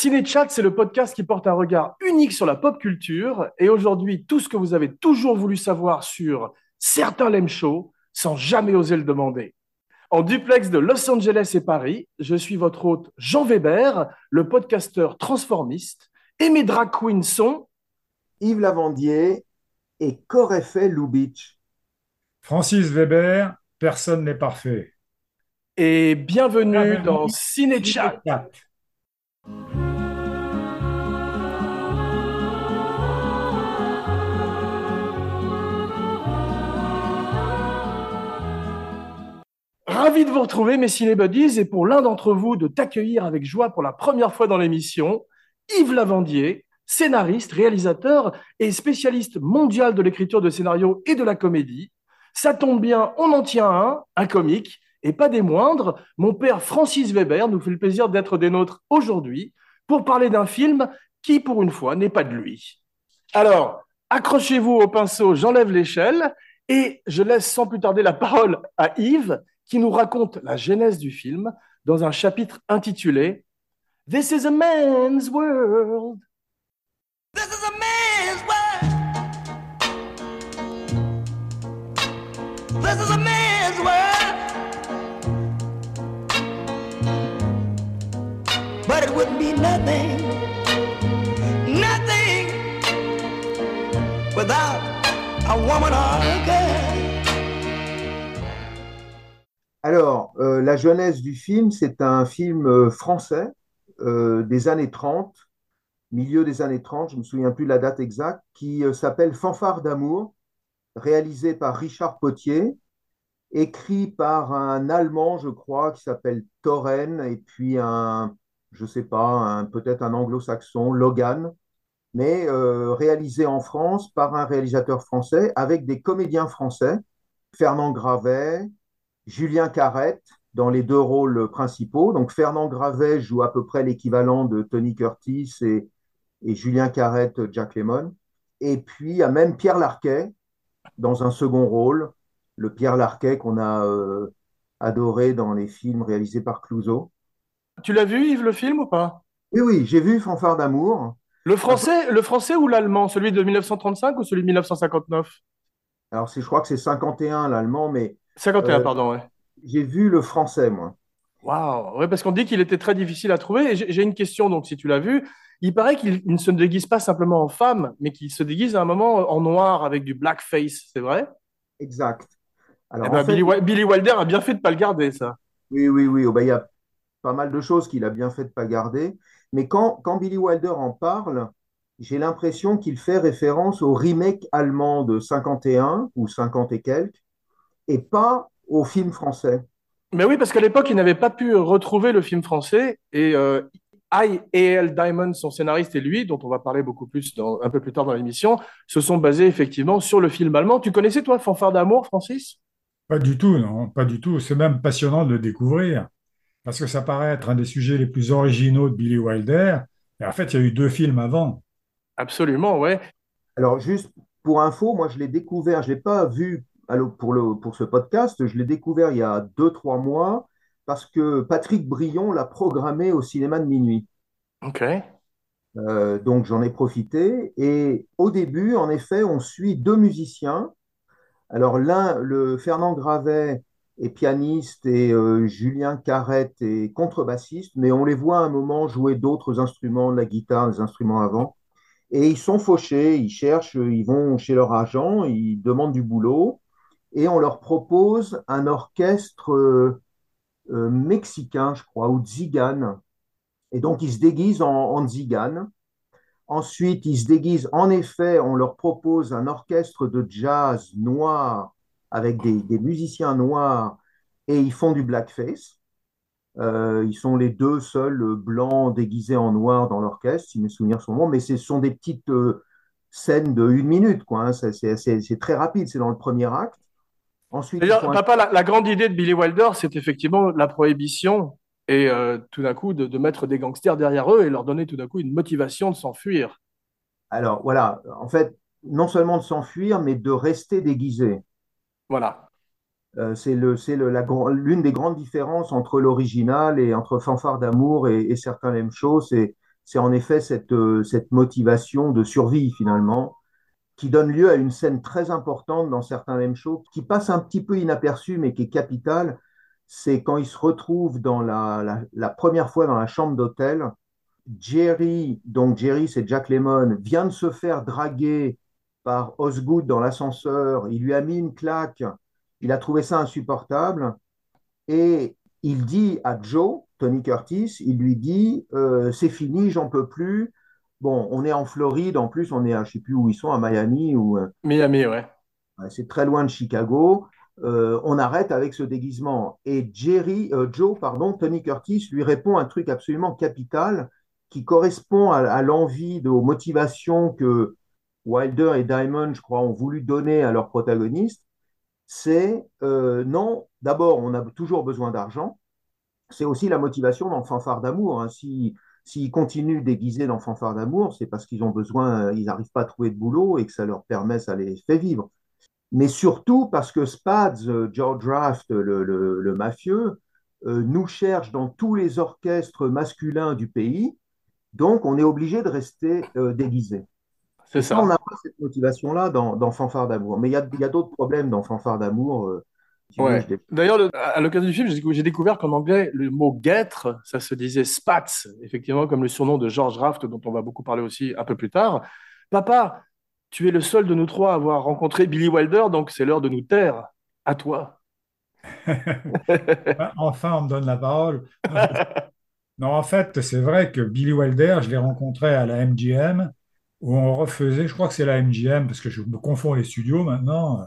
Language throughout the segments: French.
Cinéchat, c'est le podcast qui porte un regard unique sur la pop culture. Et aujourd'hui, tout ce que vous avez toujours voulu savoir sur certains lame shows sans jamais oser le demander. En duplex de Los Angeles et Paris, je suis votre hôte Jean Weber, le podcasteur transformiste, et mes drag queens sont Yves Lavandier et fait Lubitsch Francis Weber, personne n'est parfait. Et bienvenue dans Cinéchat. Ravi de vous retrouver, mes cinébuddies, et pour l'un d'entre vous, de t'accueillir avec joie pour la première fois dans l'émission, Yves Lavandier, scénariste, réalisateur et spécialiste mondial de l'écriture de scénarios et de la comédie. Ça tombe bien, on en tient un, un comique, et pas des moindres. Mon père Francis Weber nous fait le plaisir d'être des nôtres aujourd'hui pour parler d'un film qui, pour une fois, n'est pas de lui. Alors, accrochez-vous au pinceau, j'enlève l'échelle et je laisse sans plus tarder la parole à Yves qui nous raconte la genèse du film dans un chapitre intitulé This is a man's world. This is a man's world. This is a man's world. But it wouldn't be nothing, nothing without a woman or a girl. La jeunesse du film, c'est un film euh, français euh, des années 30, milieu des années 30, je ne me souviens plus de la date exacte, qui euh, s'appelle Fanfare d'amour, réalisé par Richard Potier, écrit par un Allemand, je crois, qui s'appelle Torren, et puis un, je sais pas, peut-être un anglo-saxon, Logan, mais réalisé en France par un réalisateur français avec des comédiens français, Fernand Gravet, Julien Carrette, dans les deux rôles principaux. Donc Fernand Gravet joue à peu près l'équivalent de Tony Curtis et, et Julien Carrette, Jack Lemmon. Et puis il y a même Pierre Larquet dans un second rôle, le Pierre Larquet qu'on a euh, adoré dans les films réalisés par Clouseau. Tu l'as vu, Yves, le film ou pas? Oui, oui, j'ai vu Fanfare d'amour. le français, le français ou l'allemand? Celui de 1935 ou celui de 1959 Alors je crois que c'est 51 l'allemand, mais 51, Euh, pardon, ouais. J'ai vu le français, moi. Waouh, ouais, parce qu'on dit qu'il était très difficile à trouver. J'ai une question, donc, si tu l'as vu. Il paraît qu'il il ne se déguise pas simplement en femme, mais qu'il se déguise à un moment en noir avec du blackface, c'est vrai? Exact. Alors, Eh ben, fait, Billy, Wi- Billy Wilder a bien fait de pas le garder, ça. Oui, oui, oui. Oh, ben, il y a pas mal de choses qu'il a bien fait de pas garder. Mais quand, quand Billy Wilder en parle, j'ai l'impression qu'il fait référence au remake allemand de 51 ou 50 et quelques, et pas au film français. Mais oui, parce qu'à l'époque, il n'avait pas pu retrouver le film français. Et euh, I et L. Diamond, son scénariste, et lui, dont on va parler beaucoup plus dans- un peu plus tard dans l'émission, se sont basés effectivement sur le film allemand. Tu connaissais, toi, Fanfare d'amour, Francis? Pas du tout, non, pas du tout. C'est même passionnant de le découvrir, parce que ça paraît être un des sujets les plus originaux de Billy Wilder. Et en fait, il y a eu deux films avant. Absolument, ouais. Alors, juste pour info, moi, je l'ai découvert, je ne l'ai pas vu pour le, pour ce podcast, je l'ai découvert il y a deux, trois mois, parce que Patrick Brion l'a programmé au cinéma de minuit. Ok. Euh, donc j'en ai profité. Et au début, en effet, on suit deux musiciens. Alors l'un, le Fernand Gravet est pianiste et euh, Julien Carrette est contrebassiste, mais on les voit à un moment jouer d'autres instruments, de la guitare, des instruments avant. Et ils sont fauchés, ils cherchent, ils vont chez leur agent, ils demandent du boulot et on leur propose un orchestre euh, euh, mexicain, je crois, ou tzigane. Et donc ils se déguisent en, en. Ensuite, ils se déguisent. En effet, on leur propose un orchestre de jazz noir avec des, musiciens noirs et ils font du blackface. Euh, ils sont les deux seuls blancs déguisés en noir dans l'orchestre, si mes souvenirs sont bons, mais ce sont des petites scènes de une minute, quoi. hein. C'est très rapide, c'est dans le premier acte. Ensuite, un- papa, la, la grande idée de Billy Wilder, c'est effectivement la prohibition et euh, tout d'un coup de, de mettre des gangsters derrière eux et leur donner tout d'un coup une motivation de s'enfuir. Alors voilà, en fait, non seulement de s'enfuir, mais de rester déguisé. Voilà. Euh, c'est l'une des grandes différences entre l'original et entre Fanfare d'amour et, et certains l'aiment c'est en effet cette, euh, cette motivation de survie finalement, qui donne lieu à une scène très importante dans certains l'aiment chaud, qui passe un petit peu inaperçue mais qui est capitale. C'est quand ils se retrouvent dans la première fois dans la chambre d'hôtel. Jerry, donc Jerry, c'est Jack Lemmon, vient de se faire draguer par Osgood dans l'ascenseur. Il lui a mis une claque. Il a trouvé ça insupportable. Et il dit à Joe, Tony Curtis, il lui dit euh, c'est fini, j'en peux plus. Bon, on est en Floride, en plus, on est à, je sais plus où ils sont, à Miami, ou euh, Miami, ouais. c'est très loin de Chicago. Euh, on arrête avec ce déguisement. Et Jerry, euh, Joe, pardon, Tony Curtis lui répond un truc absolument capital qui correspond à, à l'envie, aux motivations que Wilder et Diamond, je crois, ont voulu donner à leurs protagonistes. C'est euh, non, d'abord, on a toujours besoin d'argent. C'est aussi la motivation dans Fanfare d'amour. Hein. Si, s'ils continuent déguisés dans Fanfare d'amour, c'est parce qu'ils ont besoin, ils n'arrivent pas à trouver de boulot et que ça leur permet, ça les fait vivre mais surtout parce que Spads, euh, George Draft, le, le- le mafieux, euh, nous cherche dans tous les orchestres masculins du pays, donc on est obligé de rester euh, déguisé. C'est ça, on n'a pas cette motivation-là dans, dans Fanfare d'amour. Mais il y a, il y a d'autres problèmes dans Fanfare d'amour. euh, Ouais. D'ailleurs, le- à l'occasion du film, j'ai décou- j'ai découvert qu'en anglais, le mot guêtre, ça se disait Spatz, effectivement, comme le surnom de George Raft, dont on va beaucoup parler aussi un peu plus tard. Papa, tu es le seul de nous trois à avoir rencontré Billy Wilder, donc c'est l'heure de nous taire. À toi. Enfin, on me donne la parole. Non, en fait, c'est vrai que Billy Wilder, je l'ai rencontré à la MGM, où on refaisait, je crois que c'est la MGM, parce que je me confonds les studios maintenant.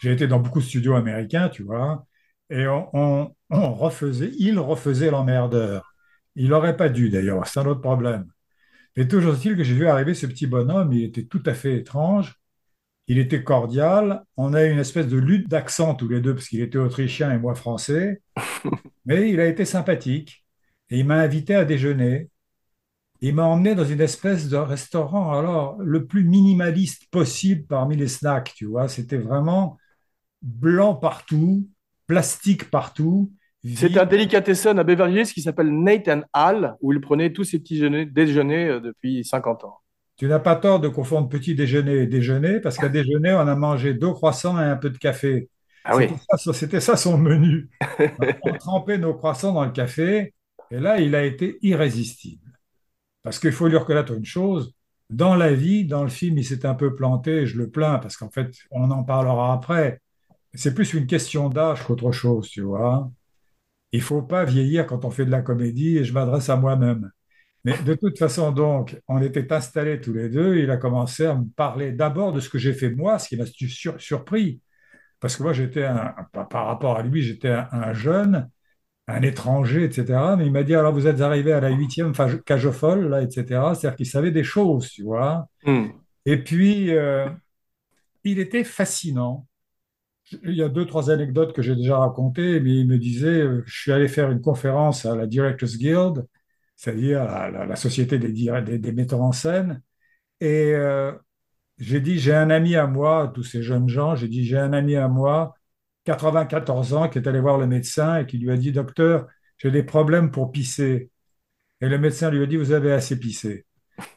J'ai été dans beaucoup de studios américains, tu vois, et on, on- on refaisait, il refaisait l'emmerdeur. Il n'aurait pas dû d'ailleurs, c'est un autre problème. Mais toujours est-il que j'ai vu arriver ce petit bonhomme, il était tout à fait étrange, il était cordial, on a eu une espèce de lutte d'accent tous les deux, parce qu'il était autrichien et moi français, mais il a été sympathique. Et il m'a invité à déjeuner. Il m'a emmené dans une espèce de restaurant, alors le plus minimaliste possible parmi les snacks, tu vois. C'était vraiment blanc partout, plastique partout, C'est un délicatessen à Beverly Hills qui s'appelle Nathan Hall, où il prenait tous ses petits déjeuners, déjeuners euh, depuis 50 ans. Tu n'as pas tort de confondre petit déjeuner et déjeuner, parce qu'à déjeuner, on a mangé deux croissants et un peu de café. Ah oui. C'était ça, c'était ça son menu. On trempait nos croissants dans le café, et là, il a été irrésistible. Parce qu'il faut lui reconnaître une chose, dans la vie, dans le film, il s'est un peu planté, je le plains, parce qu'en fait, on en parlera après. C'est plus une question d'âge qu'autre chose, tu vois. Il faut pas vieillir quand on fait de la comédie, et je m'adresse à moi-même. Mais de toute façon, donc, on était installés tous les deux, il a commencé à me parler d'abord de ce que j'ai fait moi, ce qui m'a sur- surpris. Parce que moi, j'étais par rapport à lui, j'étais un, un jeune, un étranger, etc. Mais il m'a dit, alors vous êtes arrivé à la huitième cage aux folles, là, etc. C'est-à-dire qu'il savait des choses, tu vois. Hmm. Et puis, euh, il était fascinant. Il y a deux, trois anecdotes que j'ai déjà racontées, mais il me disait, euh, je suis allé faire une conférence à la Directors Guild, c'est-à-dire la, la- société des- des metteurs en scène, et euh, j'ai dit, j'ai un ami à moi, tous ces jeunes gens, j'ai dit, j'ai un ami à moi, 94 ans, qui est allé voir le médecin et qui lui a dit, docteur, j'ai des problèmes pour pisser. Et le médecin lui a dit, vous avez assez pissé.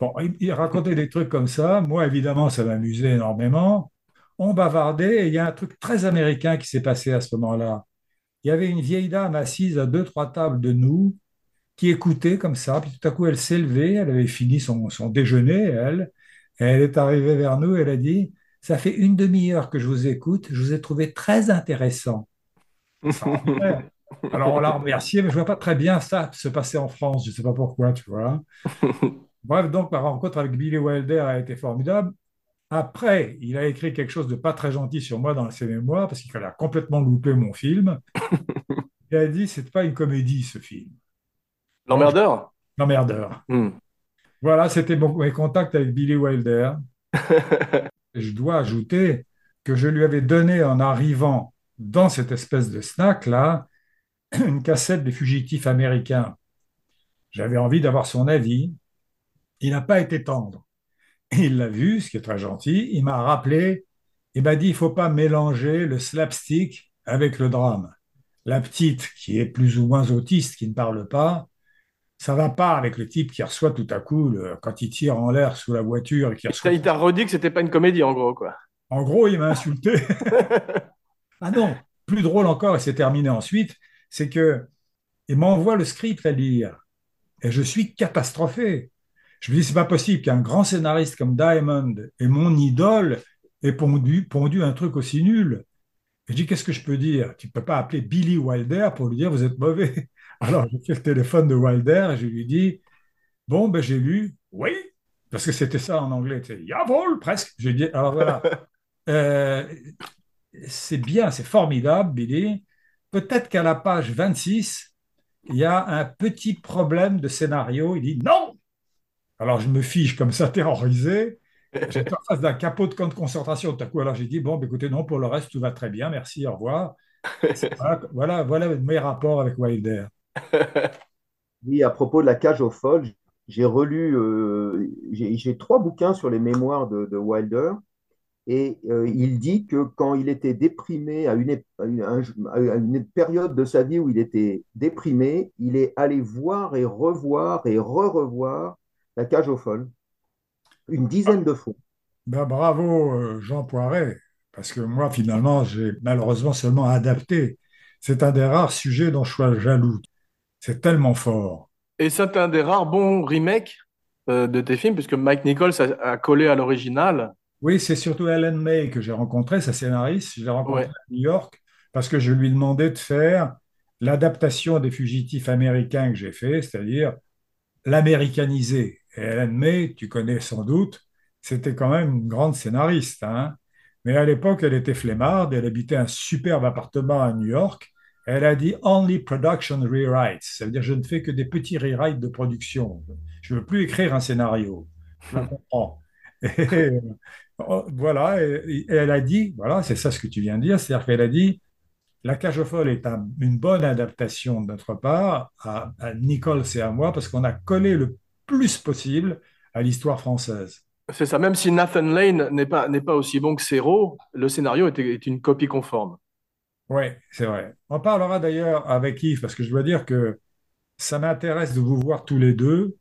Bon, il, il racontait des trucs comme ça. Moi, évidemment, ça m'amusait énormément. On bavardait et il y a un truc très américain qui s'est passé à ce moment-là. Il y avait une vieille dame assise à deux, trois tables de nous qui écoutait comme ça. Puis tout à coup, elle s'est levée. Elle avait fini son, son déjeuner, elle. Et elle est arrivée vers nous. Elle a dit, ça fait une demi-heure que je vous écoute. Je vous ai trouvé très intéressant. Alors, on l'a remercié, mais je ne vois pas très bien ça se passer en France. Je ne sais pas pourquoi, tu vois. Bref, donc ma rencontre avec Billy Wilder a été formidable. Après, il a écrit quelque chose de pas très gentil sur moi dans ses mémoires parce qu'il a complètement loupé mon film. Il a dit c'est pas une comédie ce film. L'emmerdeur? L'emmerdeur. Hmm. Voilà, c'était mon- mes contacts avec Billy Wilder. Je dois ajouter que je lui avais donné en arrivant dans cette espèce de snack là une cassette des fugitifs américains. J'avais envie d'avoir son avis. Il n'a pas été tendre. Il l'a vu, ce qui est très gentil. Il m'a rappelé, il m'a dit, il faut pas mélanger le slapstick avec le drame. La petite, qui est plus ou moins autiste, qui ne parle pas, ça va pas avec le type qui reçoit tout à coup, le- quand il tire en l'air sous la voiture et qui reçoit. il t'a redit que c'était pas une comédie, en gros, quoi. En gros, il m'a insulté. Ah non, plus drôle encore, et c'est terminé ensuite, c'est que il m'envoie le script à lire. Et je suis catastrophé. Je me dis, c'est pas possible qu'un grand scénariste comme Diamond et mon idole ait pondu, pondu un truc aussi nul. Et je dis, qu'est-ce que je peux dire? Tu peux pas appeler Billy Wilder pour lui dire, vous êtes mauvais. Alors, j'ai fait le téléphone de Wilder et je lui dis, bon, ben, j'ai lu, oui, parce que c'était ça en anglais, sais, jawohl, presque. J'ai dit, alors voilà, Euh, c'est bien, c'est formidable, Billy. Peut-être qu'à la page 26, il y a un petit problème de scénario. Il dit non. Alors je me fiche comme ça, terrorisé. J'étais en face d'un capot de camp de concentration. Tout à coup, alors j'ai dit bon, bah, écoutez, non, pour le reste, tout va très bien, merci, au revoir. Voilà, voilà, voilà mes rapports avec Wilder. Oui, à propos de la cage aux folles, j'ai relu, euh, j'ai trois bouquins sur les mémoires de, de Wilder, et euh, il dit que quand il était déprimé, à une, ép- à une- à une période de sa vie où il était déprimé, il est allé voir et revoir et re-revoir la cage aux folles, une dizaine de fois. Ben, bravo, euh, Jean Poiret, parce que moi, finalement, j'ai malheureusement seulement adapté. C'est un des rares sujets dont je suis jaloux. C'est tellement fort. Et c'est un des rares bons remakes euh, de tes films, puisque Mike Nichols a, a collé à l'original. Oui, c'est surtout Ellen May que j'ai rencontré, sa scénariste. Je l'ai rencontrée Ouais. à New York parce que je lui demandais de faire l'adaptation des fugitifs américains que j'ai fait, c'est-à-dire l'américaniser. Et Ellen May, tu connais sans doute, c'était quand même une grande scénariste. hein. Mais à l'époque, elle était flemmarde, elle habitait un superbe appartement à New York. Elle a dit Only production rewrites. Ça veut dire je ne fais que des petits rewrites de production. Je ne veux plus écrire un scénario. Je comprends. Et, euh, voilà, et, elle a dit, voilà, c'est ça ce que tu viens de dire, c'est-à-dire qu'elle a dit, La Cage aux Folles est un- une bonne adaptation de notre part à, à Nichols et à moi, parce qu'on a collé le plus possible à l'histoire française. C'est ça, même si Nathan Lane n'est pas, n'est pas aussi bon que Serrault, le scénario est, est une copie conforme. Oui, c'est vrai. On parlera d'ailleurs avec Yves, parce que je dois dire que ça m'intéresse de vous voir tous les deux,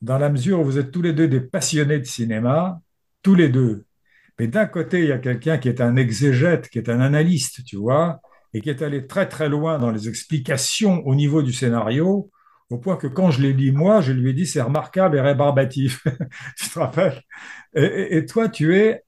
dans la mesure où vous êtes tous les deux des passionnés de cinéma, tous les deux. Mais d'un côté, il y a quelqu'un qui est un exégète, qui est un analyste, tu vois, et qui est allé très très loin dans les explications au niveau du scénario, au point que quand je l'ai lu moi, je lui ai dit c'est remarquable et rébarbatif. tu te rappelles? Et, et- et toi, tu es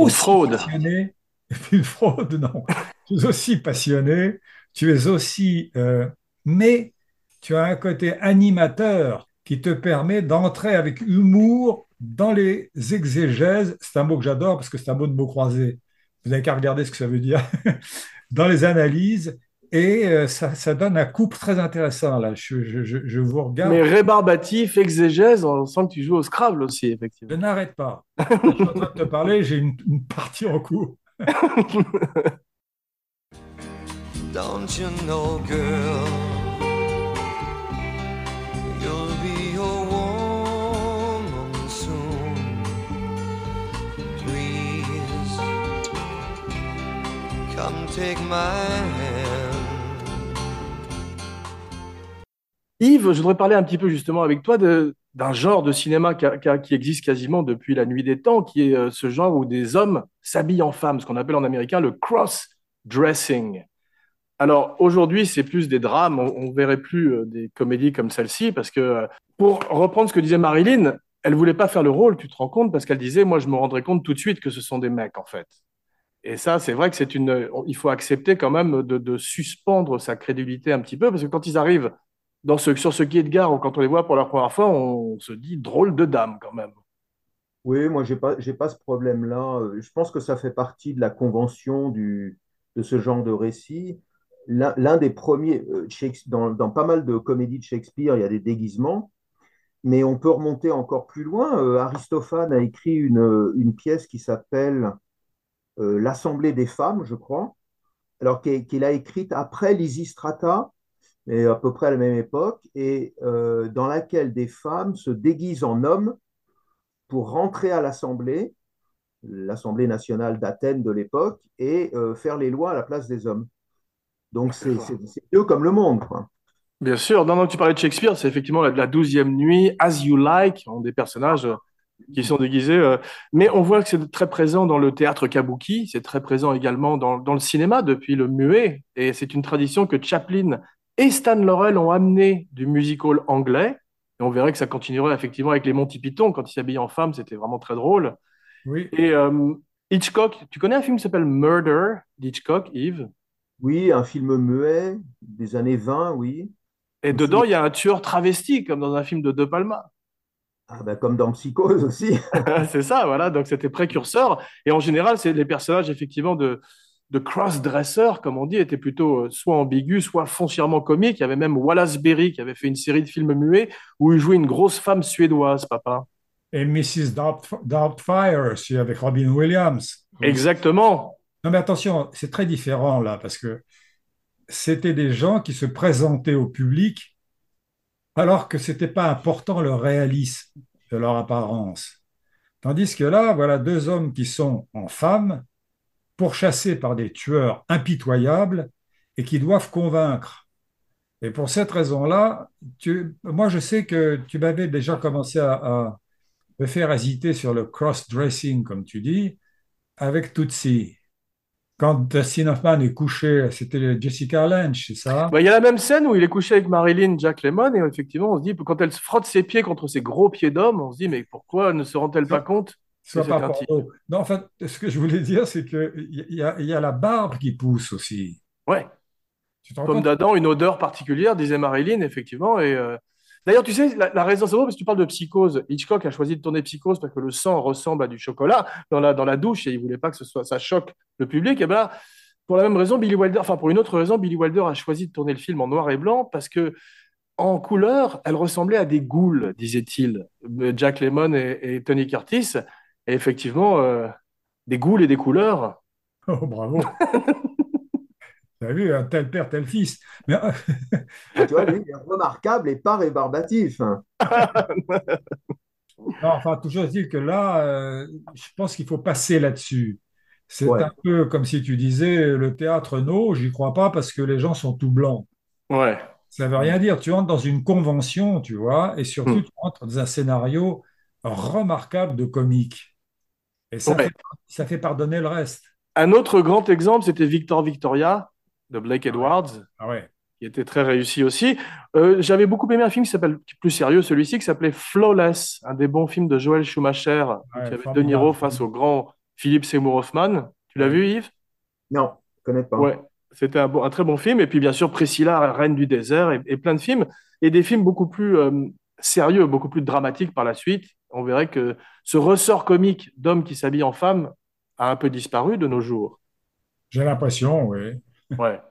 Une aussi fraude. passionné, une fraude, non, tu es aussi passionné, tu es aussi, euh, mais tu as un côté animateur qui te permet d'entrer avec humour dans les exégèses. C'est un mot que j'adore parce que c'est un mot de mots croisés. Vous n'avez qu'à regarder ce que ça veut dire. dans les analyses. Et euh, ça, ça donne un couple très intéressant là. Je, je- je- je vous regarde. Mais rébarbatif, exégèse, on sent que tu joues au Scrabble aussi, Je effectivement. n'arrête pas. Je suis en train de te parler, j'ai une, une partie en cours. Don't you know, girl, you'll be a woman soon. Please come take my Yves, je voudrais parler un petit peu justement avec toi d'un genre de cinéma qui, existe quasiment depuis la nuit des temps, qui est euh, ce genre où des hommes s'habillent en femmes, ce qu'on appelle en américain le cross-dressing. Alors aujourd'hui, c'est plus des drames, on, on verrait plus euh, des comédies comme celle-ci, parce que euh, pour reprendre ce que disait Marilyn, elle voulait pas faire le rôle, tu te rends compte, parce qu'elle disait, moi je me rendrais compte tout de suite que ce sont des mecs en fait. Et ça, c'est vrai que c'est une, il faut accepter quand même de, de suspendre sa crédulité un petit peu, parce que quand ils arrivent dans sur ce quai de gare quand on les voit pour la première fois, on se dit drôle de dame quand même. Oui, moi, j'ai pas, j'ai pas ce problème-là. Euh, Je pense que ça fait partie de la convention du, de ce genre de récit. L'un des premiers, euh, dans, dans pas mal de comédies de Shakespeare, il y a des déguisements, mais on peut remonter encore plus loin. Euh, Aristophane a écrit une, une pièce qui s'appelle L'Assemblée des femmes, je crois, alors qu'il a écrite après Lysistrata, mais à peu près à la même époque, et euh, dans laquelle des femmes se déguisent en hommes pour rentrer à l'Assemblée l'Assemblée nationale d'Athènes de l'époque et euh, faire les lois à la place des hommes. Donc c'est Dieu comme le monde, quoi. Bien sûr, non, non, tu parlais de Shakespeare, c'est effectivement la, la douzième nuit, As You Like, ont des personnages euh, qui sont déguisés. euh, mais on voit que c'est très présent dans le théâtre kabuki, c'est très présent également dans, dans le cinéma depuis le muet, et c'est une tradition que Chaplin et Stan Laurel ont amené du musical anglais. Et on verrait que ça continuerait effectivement avec les Monty Python, quand ils s'habillaient en femme, c'était vraiment très drôle. Oui, Et euh, Hitchcock, tu connais un film qui s'appelle Murder d'Hitchcock, Yves? Oui, un film muet des années 20, oui. Et dedans, il y a un tueur travesti, comme dans un film de De Palma. ah ben, comme dans Psychose aussi. C'est ça, voilà. Donc, c'était précurseur. Et en général, c'est les personnages, effectivement, de, de cross-dresser, comme on dit, étaient plutôt euh, soit ambigus, soit foncièrement comiques. Il y avait même Wallace Berry qui avait fait une série de films muets où il jouait une grosse femme suédoise, papa. et Mrs. Doubtf- Doubtfire aussi avec Robin Williams. Exactement. Non, mais attention, c'est très différent là, parce que c'était des gens qui se présentaient au public alors que c'était pas important le réalisme de leur apparence. Tandis que là, voilà deux hommes qui sont en femmes, pourchassés par des tueurs impitoyables et qui doivent convaincre. Et pour cette raison-là, moi je sais que tu m'avais déjà commencé à, à me faire hésiter sur le cross-dressing, comme tu dis, avec Tootsie. Quand Dustin Hoffman est couché, c'était Jessica Lange, c'est ça? Bah, il y a la même scène où il est couché avec Marilyn Jack Lemmon et effectivement, on se dit, quand elle se frotte ses pieds contre ses gros pieds d'homme, on se dit, mais pourquoi ne se rend-elle pas compte? Soit. Non, en fait, ce que je voulais dire, c'est qu'il y, a- y a la barbe qui pousse aussi. Ouais. Tu compte? d'Adam, une odeur particulière, disait Marilyn, effectivement. Et euh, d'ailleurs, tu sais, la, la raison, c'est drôle parce que tu parles de psychose. Hitchcock a choisi de tourner psychose parce que le sang ressemble à du chocolat dans la, dans la douche et il voulait pas que ce soit, ça choque le public. Et ben, là, pour la même raison, Billy Wilder, enfin pour une autre raison, Billy Wilder a choisi de tourner le film en noir et blanc parce que en couleur, elle ressemblait à des ghouls, disait-il, Euh, Jack Lemmon et, et Tony Curtis. Et effectivement, euh, des ghouls et des couleurs. Oh, bravo. Tu as vu, un tel père, tel fils. Mais, euh, Ah, tu vois, lui, il est remarquable et pas rébarbatif. hein. non, enfin, toujours est-il que là, euh, je pense qu'il faut passer là-dessus. C'est Ouais. un peu comme si tu disais le théâtre, non, j'y crois pas parce que les gens sont tout blancs. Ouais. Ça veut rien dire. Tu entres dans une convention, tu vois, et surtout, Hmm. tu entres dans un scénario remarquable de comique. Et ça Ouais. fait, ça fait pardonner le reste. Un autre grand exemple, c'était Victor Victoria de Blake Ah ouais. Edwards. Ah ouais. qui était très réussi aussi. Euh, j'avais beaucoup aimé un film qui s'appelle, plus sérieux, celui-ci, qui s'appelait Flawless, un des bons films de Joel Schumacher, Ouais, qui avait De. Niro face au grand Philip Seymour Hoffman. Tu l'as Ouais. vu, Yves? Non, je connais pas. Ouais, c'était un, bon, un très bon film. Et puis, bien sûr, Priscilla, Reine du désert, et, et plein de films. Et des films beaucoup plus euh, sérieux, beaucoup plus dramatiques par la suite. On verrait que ce ressort comique d'homme qui s'habille en femme a un peu disparu de nos jours. J'ai l'impression, oui. Ouais.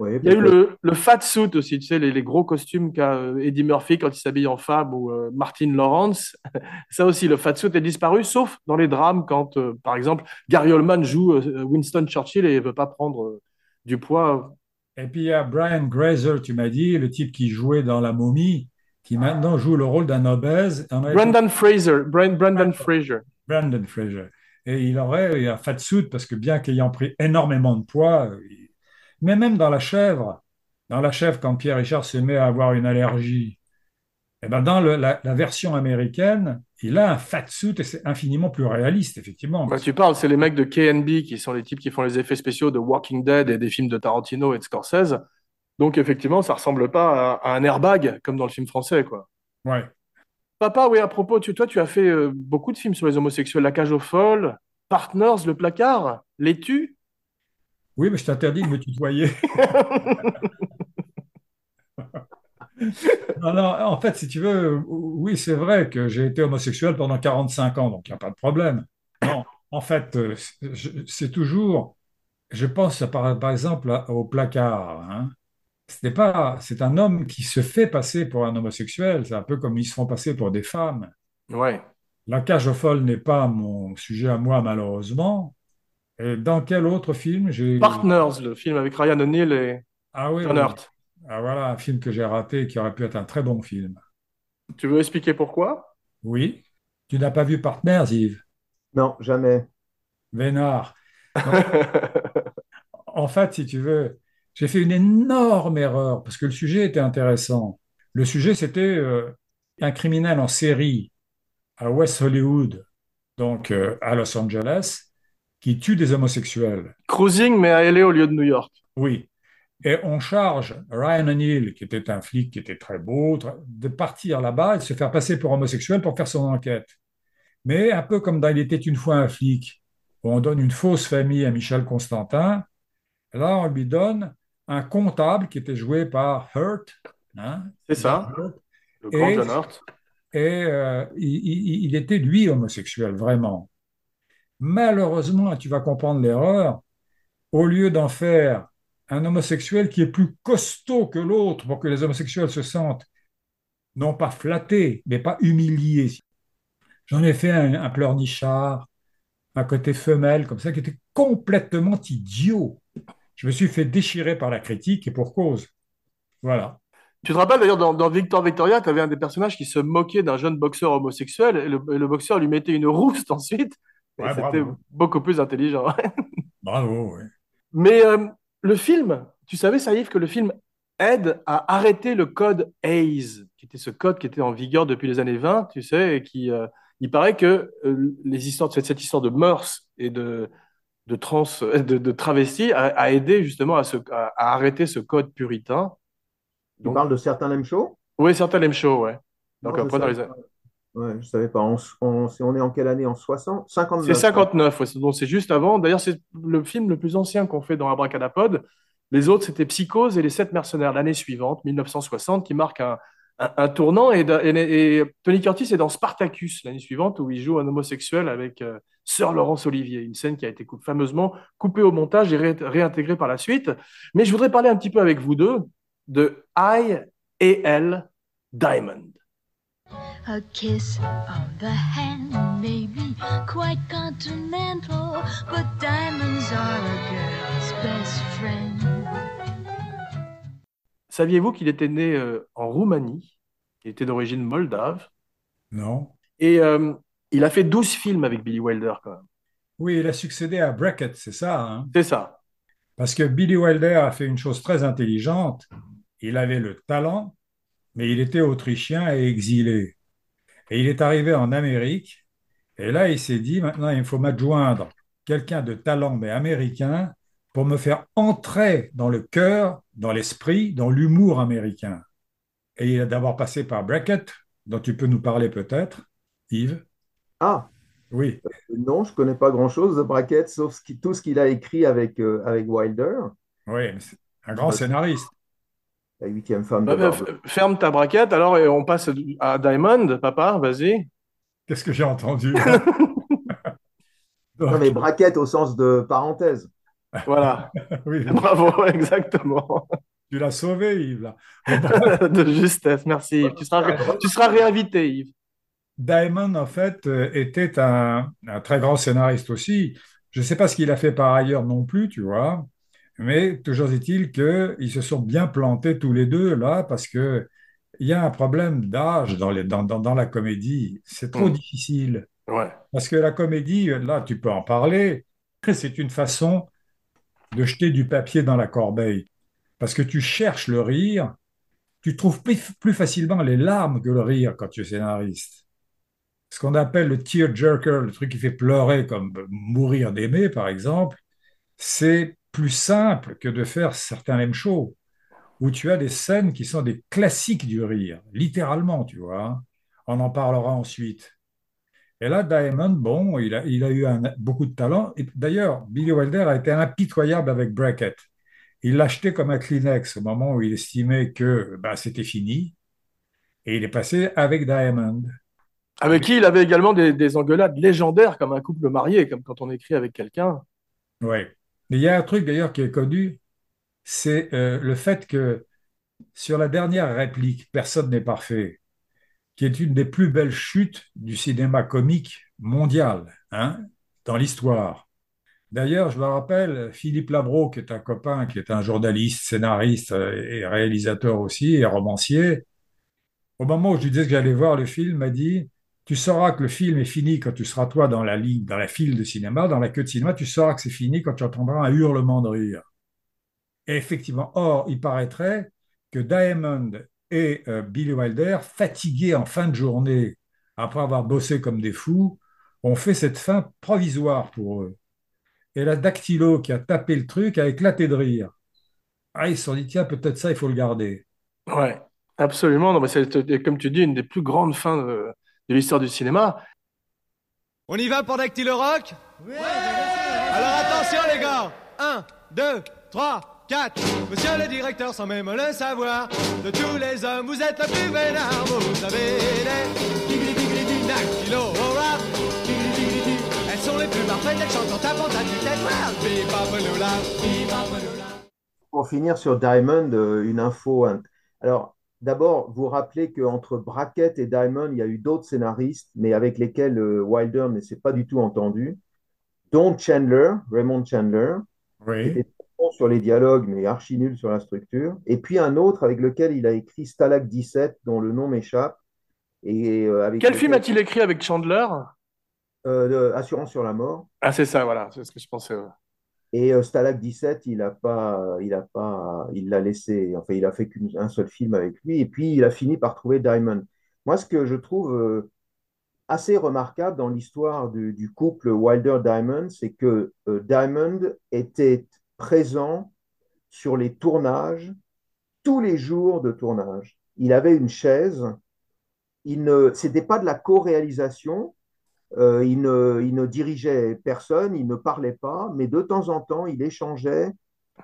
Il y a eu le, le fat suit aussi, tu sais, les, les gros costumes qu'a euh, Eddie Murphy quand il s'habille en femme ou euh, Martin Lawrence. Ça aussi, le fat suit est disparu, sauf dans les drames quand, euh, par exemple, Gary Oldman joue euh, Winston Churchill et ne veut pas prendre du poids. Et puis il y a Brian Grazer, tu m'as dit, le type qui jouait dans La Momie, qui maintenant joue le rôle d'un obèse. Brendan Fraser, Brendan Fraser. Brandon Fraser. Et il aurait un fat suit parce que bien qu'ayant pris énormément de poids, il- mais même dans La Chèvre, dans La Chèvre, quand Pierre Richard se met à avoir une allergie, eh ben dans le- la, la version américaine, il a un fat suit et c'est infiniment plus réaliste, effectivement. Bah, tu parles, c'est les mecs de KNB qui sont les types qui font les effets spéciaux de Walking Dead et des films de Tarantino et de Scorsese. Donc, effectivement, ça ressemble pas à, à un airbag comme dans le film français, quoi. Ouais. Papa, oui, à propos, tu, toi, tu as fait euh, beaucoup de films sur les homosexuels. La cage aux folles, Partners, Le Placard, Les Tu. Oui, mais je t'interdis de me tutoyer. Non, non, en fait, si tu veux, oui, c'est vrai que j'ai été homosexuel pendant 45 ans, donc il n'y a pas de problème. Non, en fait, euh, c'est toujours, je pense par, par exemple au placard. Hein. Ce n'est pas, c'est un homme qui se fait passer pour un homosexuel, c'est un peu comme ils se font passer pour des femmes. Ouais. La cage aux folles n'est pas mon sujet à moi, malheureusement. Et dans quel autre film j'ai... Partners, le film avec Ryan O'Neal et Ah oui, John oui. Hurt. Ah, voilà un film que j'ai raté qui aurait pu être un très bon film. Tu veux expliquer pourquoi? Oui. Tu n'as pas vu Partners, Yves? Non, jamais. Vénard. Donc, en fait, si tu veux, j'ai fait une énorme erreur parce que le sujet était intéressant. Le sujet, c'était euh, un criminel en série à West Hollywood, donc euh, à Los Angeles, qui tue des homosexuels. Cruising, mais à LA au lieu de New York. Oui. Et on charge Ryan O'Neill, qui était un flic qui était très beau, de partir là-bas et de se faire passer pour homosexuel pour faire son enquête. Mais un peu comme dans Il était une fois un flic, où on donne une fausse famille à Michel Constantin, là on lui donne un comptable qui était joué par Hurt, hein, C'est ça, Hurt, le grand Et- John Hurt. et euh, il, il- il était lui homosexuel, vraiment. Malheureusement, tu vas comprendre l'erreur, au lieu d'en faire un homosexuel qui est plus costaud que l'autre pour que les homosexuels se sentent non pas flattés, mais pas humiliés. J'en ai fait un, un pleurnichard, un côté femelle, comme ça, qui était complètement idiot. Je me suis fait déchirer par la critique et pour cause. Voilà. Tu te rappelles d'ailleurs dans, dans Victor Victoria, tu avais un des personnages qui se moquait d'un jeune boxeur homosexuel et le, et le boxeur lui mettait une rouste ensuite. Ouais, c'était beaucoup plus intelligent. Bravo, oui. Mais euh, le film, tu savais, Saïf, que le film aide à arrêter le code Hayes, qui était ce code qui était en vigueur depuis les années 20, tu sais, et qui, euh, il paraît que euh, les histoires, cette, cette histoire de mœurs et de, de, trans, de, de travestis a, a aidé justement à, se, à, à arrêter ce code puritain. Tu Donc, parles de certains Lem Show? oui, certains l'aiment chaud, ouais. Non, Donc je après, dans savais les pas. Ouais, je savais pas. On, on- on est en quelle année? En 60? C'est 59. 59, ouais, donc c'est juste avant. D'ailleurs, c'est le film le plus ancien qu'on fait dans Abracadapod. Les autres, c'était Psychose et Les Sept Mercenaires, l'année suivante, 1960, qui marque un, un- un tournant. Et, et- et Tony Curtis est dans Spartacus, l'année suivante, où il joue un homosexuel avec euh, Sir Laurence Olivier, une scène qui a été coup- fameusement coupée au montage et ré- réintégrée par la suite. Mais je voudrais parler un petit peu avec vous deux de I et L Diamond. A kiss on the hand may be quite continental, but diamonds are a girl's best friend. Saviez-vous qu'il était né euh, en Roumanie? Il était d'origine moldave. Non? Et euh, il a fait 12 films avec Billy Wilder quand même. Oui, il a succédé à Brackett, c'est ça, hein? C'est ça. Parce que Billy Wilder a fait une chose très intelligente. Il avait le talent, mais il était autrichien et exilé. Et il est arrivé en Amérique, et là, il s'est dit, maintenant, il faut m'adjoindre quelqu'un de talent, mais américain, pour me faire entrer dans le cœur, dans l'esprit, dans l'humour américain. Et il a d'abord passé par Brackett, dont tu peux nous parler peut-être, Yves. Ah, Oui, non, je connais pas grand-chose de Brackett, sauf ce qui- tout ce qu'il a écrit avec, euh, avec Wilder, oui, un grand scénariste. la huitième femme de Barbe. f- Ferme ta braquette alors et on passe à Diamond, papa, vas-y. Qu'est-ce que j'ai entendu? Là Non, mais Brackett au sens de parenthèse. Voilà, Oui, bravo, exactement. tu l'as sauvé, Yves, là. De justesse, merci Yves. Tu seras, tu seras réinvité, Yves. Diamond, en fait, euh, était un, un très grand scénariste aussi. Je ne sais pas ce qu'il a fait par ailleurs non plus, tu vois, mais toujours est-il qu'ils se sont bien plantés tous les deux là, parce que il y a un problème d'âge dans, les- dans, dans, dans la comédie. C'est trop Mm. difficile. Ouais. Parce que la comédie, là, tu peux en parler, c'est une façon de jeter du papier dans la corbeille. Parce que tu cherches le rire, tu trouves plus, plus facilement les larmes que le rire quand tu es scénariste. Ce qu'on appelle le tear-jerker, le truc qui fait pleurer comme mourir d'aimer, par exemple, c'est plus simple que de faire certains même shows, où tu as des scènes qui sont des classiques du rire, littéralement, tu vois. On en parlera ensuite. Et là, Diamond, bon, il a, a eu beaucoup de talent. D'ailleurs, Billy Wilder a été impitoyable avec Brackett. Il l'achetait comme un Kleenex au moment où il estimait que bah, c'était fini. Et il est passé avec Diamond. Avec qui il avait également des, des engueulades légendaires comme un couple marié, comme quand on écrit avec quelqu'un. Ouais. Mais il y a un truc d'ailleurs qui est connu, c'est euh, le fait que sur la dernière réplique, Personne n'est parfait, qui est une des plus belles chutes du cinéma comique mondial, hein, dans l'histoire. D'ailleurs, je me rappelle, Philippe Labro, qui est un copain, qui est un journaliste, scénariste euh, et réalisateur aussi, et romancier, au moment où je lui disais que j'allais voir le film, m'a dit, Tu sauras que le film est fini quand tu seras toi dans la ligne, dans la file de cinéma, dans la queue de cinéma. Tu sauras que c'est fini quand tu entendras un hurlement de rire. Et effectivement, or, il paraîtrait que Diamond et euh, Billy Wilder, fatigués en fin de journée, après avoir bossé comme des fous, ont fait cette fin provisoire pour eux. Et la dactylo qui a tapé le truc a éclaté de rire. Ah, ils se sont dit, tiens, peut-être ça, il faut le garder. Ouais, absolument. Mais c'est, comme tu dis, une des plus grandes fins de l'histoire du cinéma. On y va pour Dactylo Rock? Alors attention les gars. 1, 2, 3, 4 Monsieur le directeur, sans même le savoir De tous les hommes, vous êtes le plus vénard Vous avez des tigri-tigri-di Dactylo Rock. Elles sont les plus parfaites, elles chantent en tapant ta tête Pour finir sur Diamond, euh, une info. hein. Alors, d'abord, vous rappelez qu'entre Brackett et Diamond, il y a eu d'autres scénaristes, mais avec lesquels euh, Wilder ne s'est pas du tout entendu, dont Chandler, Raymond Chandler, qui Oui. était bon sur les dialogues, mais archi nul sur la structure, et puis un autre avec lequel il a écrit Stalag 17, dont le nom m'échappe, et euh, avec Quel lequel- film a-t-il écrit avec Chandler? euh, Assurance sur la mort. Ah, c'est ça, voilà, c'est ce que je pensais. ouais. Et euh, Stalag 17, il a pas, il a pas, il l'a laissé, enfin, il a fait qu'un seul film avec lui, et puis il a fini par trouver Diamond. Moi, ce que je trouve euh, assez remarquable dans l'histoire du, couple Wilder-Diamond, c'est que euh, Diamond était présent sur les tournages, tous les jours de tournage. Il avait une chaise, il ne, c'était pas de la co-réalisation, euh, il ne, il ne dirigeait personne, il ne parlait pas, mais de temps en temps, il échangeait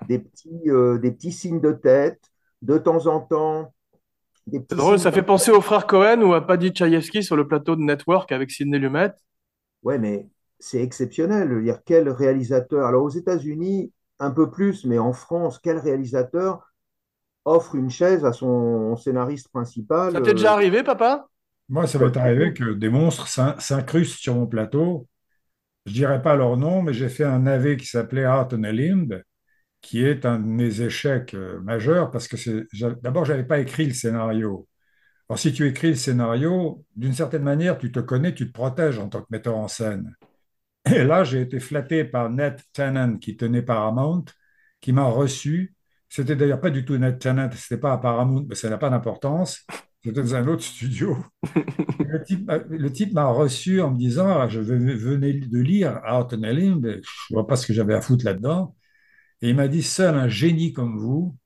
des petits, euh, des petits signes de tête, de temps en temps, C'est drôle, ça fait penser aux frères Cohen ou à Paddy Chayefsky sur le plateau de Network avec Sidney Lumet. Ouais, mais c'est exceptionnel. Je veux dire, quel réalisateur, alors aux États-Unis, un peu plus, mais en France, quel réalisateur offre une chaise à son scénariste principal Ça t'est déjà euh, arrivé, papa? Moi, ça m'est arrivé que des monstres s'in- s'incrustent sur mon plateau. Je dirais pas leur nom, mais j'ai fait un AV qui s'appelait Art a qui est un de mes échecs euh, majeurs parce que d'abord, j'avais pas écrit le scénario. Alors, si tu écris le scénario, d'une certaine manière, tu te connais, tu te protèges en tant que metteur en scène. Et là, j'ai été flatté par Ned Tennant, qui tenait Paramount, qui m'a reçu. C'était d'ailleurs pas du tout Ned Tennant, c'était pas à Paramount, mais ça n'a pas d'importance. Dans un autre studio. Le type, m'a- le type m'a reçu en me disant, Ah, je venais de lire Out on a Limb, mais je vois pas ce que j'avais à foutre là-dedans. Et il m'a dit, seul un génie comme vous,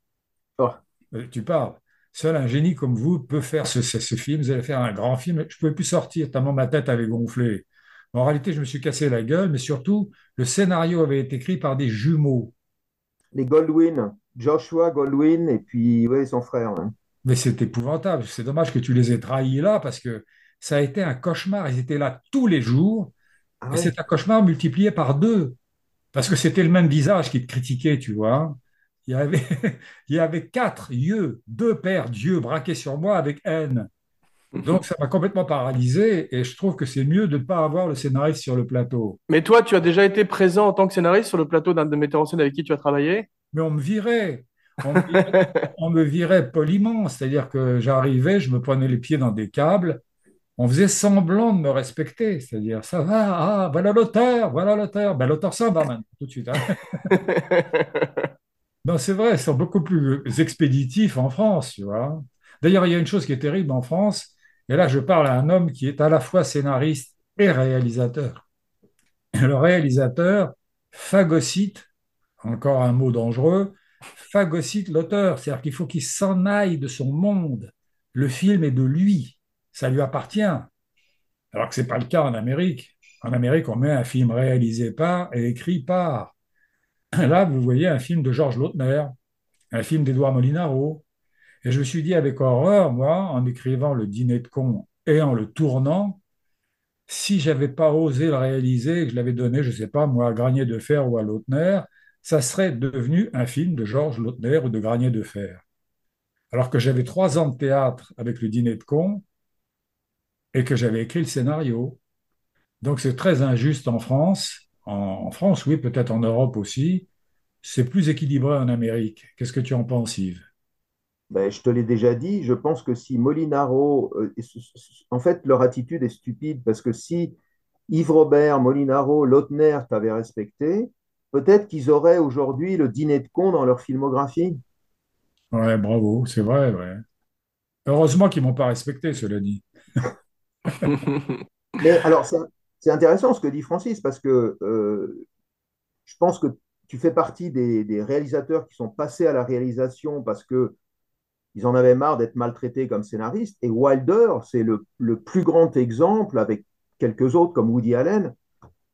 Oh. euh, tu parles, seul un génie comme vous peut faire ce, ce- ce film, vous allez faire un grand film. Je pouvais plus sortir, tellement ma tête avait gonflé. En réalité, je me suis cassé la gueule, mais surtout, le scénario avait été écrit par des jumeaux. les Goldwyn, Joshua Goldwyn et puis ouais, son frère. hein. Mais c'est épouvantable. C'est dommage que tu les aies trahis là, parce que ça a été un cauchemar. Ils étaient là tous les jours. Ah Et c'est un cauchemar multiplié par deux. Parce que c'était le même visage qui te critiquait, tu vois. Il y avait, il y avait quatre yeux, deux paires d'yeux braqués sur moi avec haine. Donc ça m'a complètement paralysé et je trouve que c'est mieux de ne pas avoir le scénariste sur le plateau. Mais toi, tu as déjà été présent en tant que scénariste sur le plateau d'un des metteurs en scène avec qui tu as travaillé? Mais on me virait. On me virait, on me virait poliment. C'est-à-dire que j'arrivais, je me prenais les pieds dans des câbles. On faisait semblant de me respecter. C'est-à-dire, ça va, ah, voilà l'auteur, voilà l'auteur. Ben, l'auteur s'en va maintenant, tout de suite. hein. Non, c'est vrai, ils sont beaucoup plus expéditifs en France, tu vois. D'ailleurs, il y a une chose qui est terrible en France, et là, je parle à un homme qui est à la fois scénariste et réalisateur. Le réalisateur phagocyte, encore un mot dangereux, phagocyte l'auteur, c'est-à-dire qu'il faut qu'il s'en aille de son monde. Le film est de lui, ça lui appartient. Alors que ce n'est pas le cas en Amérique. En Amérique, on met un film réalisé par et écrit par. Là, vous voyez un film de Georges Lautner, un film d'Édouard Molinaro. Et je me suis dit avec horreur, moi, en écrivant Le Dîner de con et en le tournant, si j'avais pas osé le réaliser, que je l'avais donné, je sais pas, moi, à Granier de Fer ou à Lautner, ça serait devenu un film de Georges Lautner ou de Granier de Fer. Alors que j'avais trois ans de théâtre avec Le Dîner de con et que j'avais écrit le scénario. Donc c'est très injuste en France. En, France, oui, peut-être en Europe aussi. C'est plus équilibré en Amérique. Qu'est-ce que tu en penses, Yves? Ben, je te l'ai déjà dit, je pense que si Molinaro, euh, en fait, leur attitude est stupide parce que si Yves Robert, Molinaro, Lautner t'avaient respecté, peut-être qu'ils auraient aujourd'hui le dîner de con dans leur filmographie. Ouais, bravo, c'est vrai, ouais. Heureusement qu'ils m'ont pas respecté, cela dit. Mais alors, c'est c'est intéressant ce que dit Francis parce que euh, je pense que tu fais partie des, des réalisateurs qui sont passés à la réalisation parce que ils en avaient marre d'être maltraités comme scénaristes. Et Wilder, c'est le, le plus grand exemple, avec quelques autres comme Woody Allen,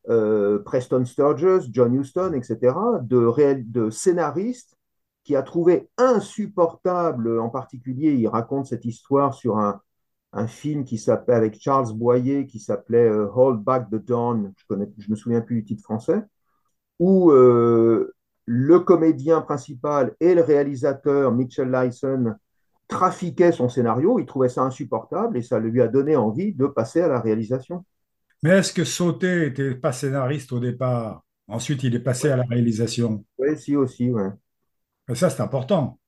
euh, Preston Sturges, John Huston, etc., de, scénaristes qui a trouvé insupportable, en particulier, il raconte cette histoire sur un, film qui avec Charles Boyer, qui s'appelait euh, Hold Back the Dawn, je je me souviens plus du titre français, où euh, le comédien principal et le réalisateur Mitchell Lyson trafiquaient son scénario, il trouvait ça insupportable et ça lui a donné envie de passer à la réalisation. Mais est-ce que Sauté était pas scénariste au départ? Ensuite, il est passé à la réalisation. Oui, si aussi, ouais. Et ça, c'est important.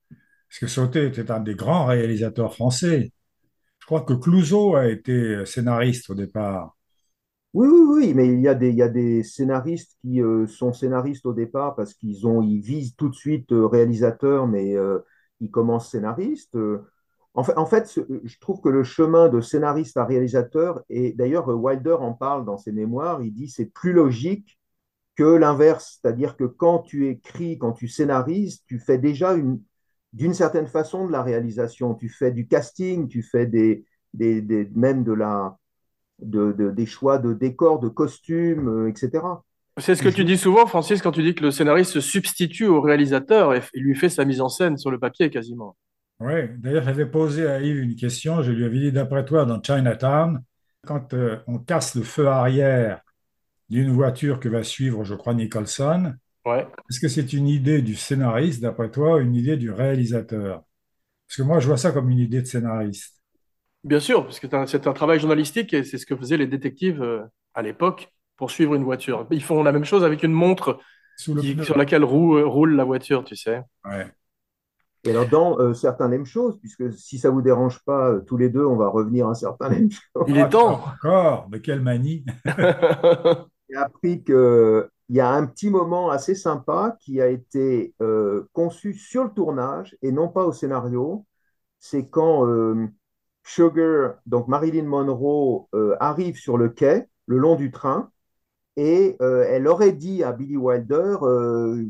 Parce que Sauté était un des grands réalisateurs français. Je crois que Clouzot a été scénariste au départ. Oui, oui, oui, mais il y a des, il y a des scénaristes qui euh, sont scénaristes au départ parce qu'ils ont, ils visent tout de suite euh, réalisateur, mais euh, ils commencent scénaristes. En fait, je trouve que le chemin de scénariste à réalisateur, et d'ailleurs Wilder en parle dans ses mémoires, il dit c'est plus logique que l'inverse, c'est-à-dire que quand tu écris, quand tu scénarises, tu fais déjà une, d'une certaine façon de la réalisation, tu fais du casting, tu fais des, des, même des choix de décors, de costumes, euh, etc. C'est ce que tu dis souvent, Francis, quand tu dis que le scénariste se substitue au réalisateur et, et lui fait sa mise en scène sur le papier quasiment. Oui, d'ailleurs, j'avais posé à Yves une question. Je lui avais dit, d'après toi, dans Chinatown, quand euh, on casse le feu arrière d'une voiture que va suivre, je crois, Nicholson, Ouais. est-ce que c'est une idée du scénariste, d'après toi, ou une idée du réalisateur? Parce que moi, je vois ça comme une idée de scénariste. Bien sûr, parce que c'est un, travail journalistique et c'est ce que faisaient les détectives euh, à l'époque pour suivre une voiture. Ils font la même chose avec une montre qui- sur laquelle roule, euh, roule la voiture, tu sais. Ouais. Et alors, dans euh, certains mêmes choses, puisque si ça vous dérange pas, euh, tous les deux, on va revenir à certains mêmes choses. Il est temps. Encore, de quelle manie. J'ai appris qu'il y a un petit moment assez sympa qui a été euh, conçu sur le tournage et non pas au scénario. C'est quand euh, Sugar, donc Marilyn Monroe, euh, arrive sur le quai le long du train et euh, elle aurait dit à Billy Wilder euh,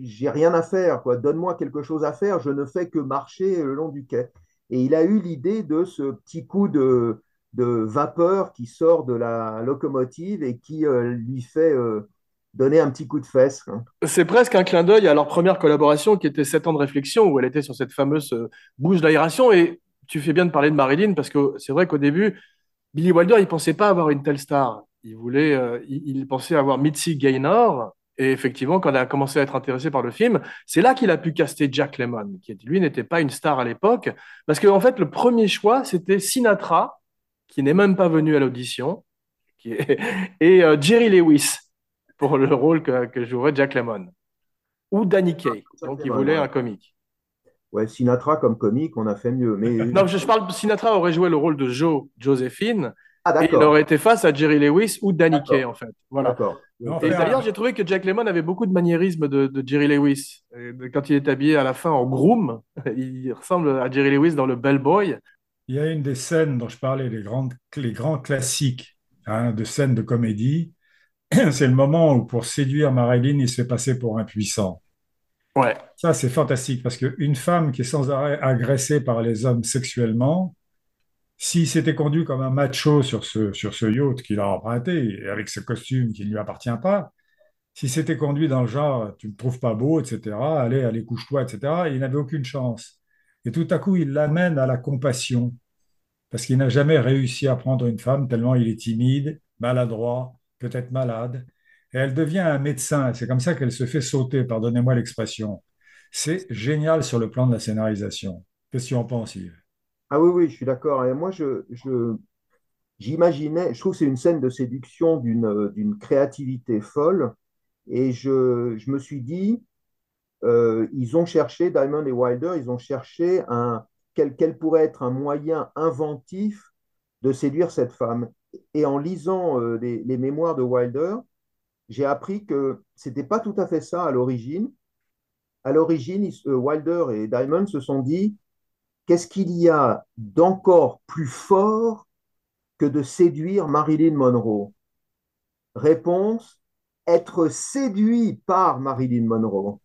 J'ai rien à faire, quoi. Donne-moi quelque chose à faire, je ne fais que marcher le long du quai. Et il a eu l'idée de ce petit coup de, vapeur qui sort de la locomotive et qui euh, lui fait euh, donner un petit coup de fesse. hein. C'est presque un clin d'œil à leur première collaboration qui était 7 ans de réflexion où elle était sur cette fameuse euh, bouche d'aération. Et tu fais bien de parler de Marilyn parce que c'est vrai qu'au début, Billy Wilder, il pensait pas avoir une telle star. Il voulait, il, il pensait avoir Mitzi Gaynor. Et effectivement, quand elle a commencé à être intéressé par le film, c'est là qu'il a pu caster Jack Lemmon, qui lui n'était pas une star à l'époque. Parce qu'en fait, le premier choix, c'était Sinatra, qui n'est même pas venu à l'audition, qui est- et euh, Jerry Lewis pour le rôle que, que jouerait Jack Lemmon. Ou Danny Kaye. Jack Donc, il voulait un comique. Ouais, Sinatra comme comique, on a fait mieux. Mais... Non, je, parle, Sinatra aurait joué le rôle de Joe, Joséphine, Ah, et il aurait été face à Jerry Lewis ou Danny. Kaye, en fait. Voilà. D'accord. Et d'ailleurs, j'ai trouvé que Jack Lemmon avait beaucoup de maniérisme de, de Jerry Lewis. Et Quand il est habillé à la fin en groom, il ressemble à Jerry Lewis dans le Bellboy. Il y a une des scènes dont je parlais, les grandes, les grands classiques hein, de scènes de comédie. C'est le moment où, pour séduire Marilyn, il se fait passer pour un puissant. Ouais. Ça, c'est fantastique parce qu'une femme qui est sans arrêt agressée par les hommes sexuellement, s'il s'était conduit comme un macho sur ce, sur ce yacht qu'il a emprunté, avec ce costume qui ne lui appartient pas, s'il s'était conduit dans le genre tu ne me trouves pas beau, etc., allez, allez, couche-toi, etc., il n'avait aucune chance. Et tout à coup, il l'amène à la compassion parce qu'il n'a jamais réussi à prendre une femme tellement il est timide, maladroit, peut-être malade. Et elle devient un médecin. C'est comme ça qu'elle se fait sauter, pardonnez-moi l'expression. C'est génial sur le plan de la scénarisation. Qu'est-ce que tu en Yves? Ah oui, oui, je suis d'accord. Et moi, je, j'imaginais, je trouve que c'est une scène de séduction d'une, d'une créativité folle. Et je, je me suis dit, euh, ils ont cherché, Diamond et Wilder, ils ont cherché un, quel, quel pourrait être un moyen inventif de séduire cette femme. Et en lisant euh, les, mémoires de Wilder, j'ai appris que c'était pas tout à fait ça à l'origine. À l'origine, euh, Wilder et Diamond se sont dit, qu'est-ce qu'il y a d'encore plus fort que de séduire Marilyn Monroe? Réponse, être séduit par Marilyn Monroe.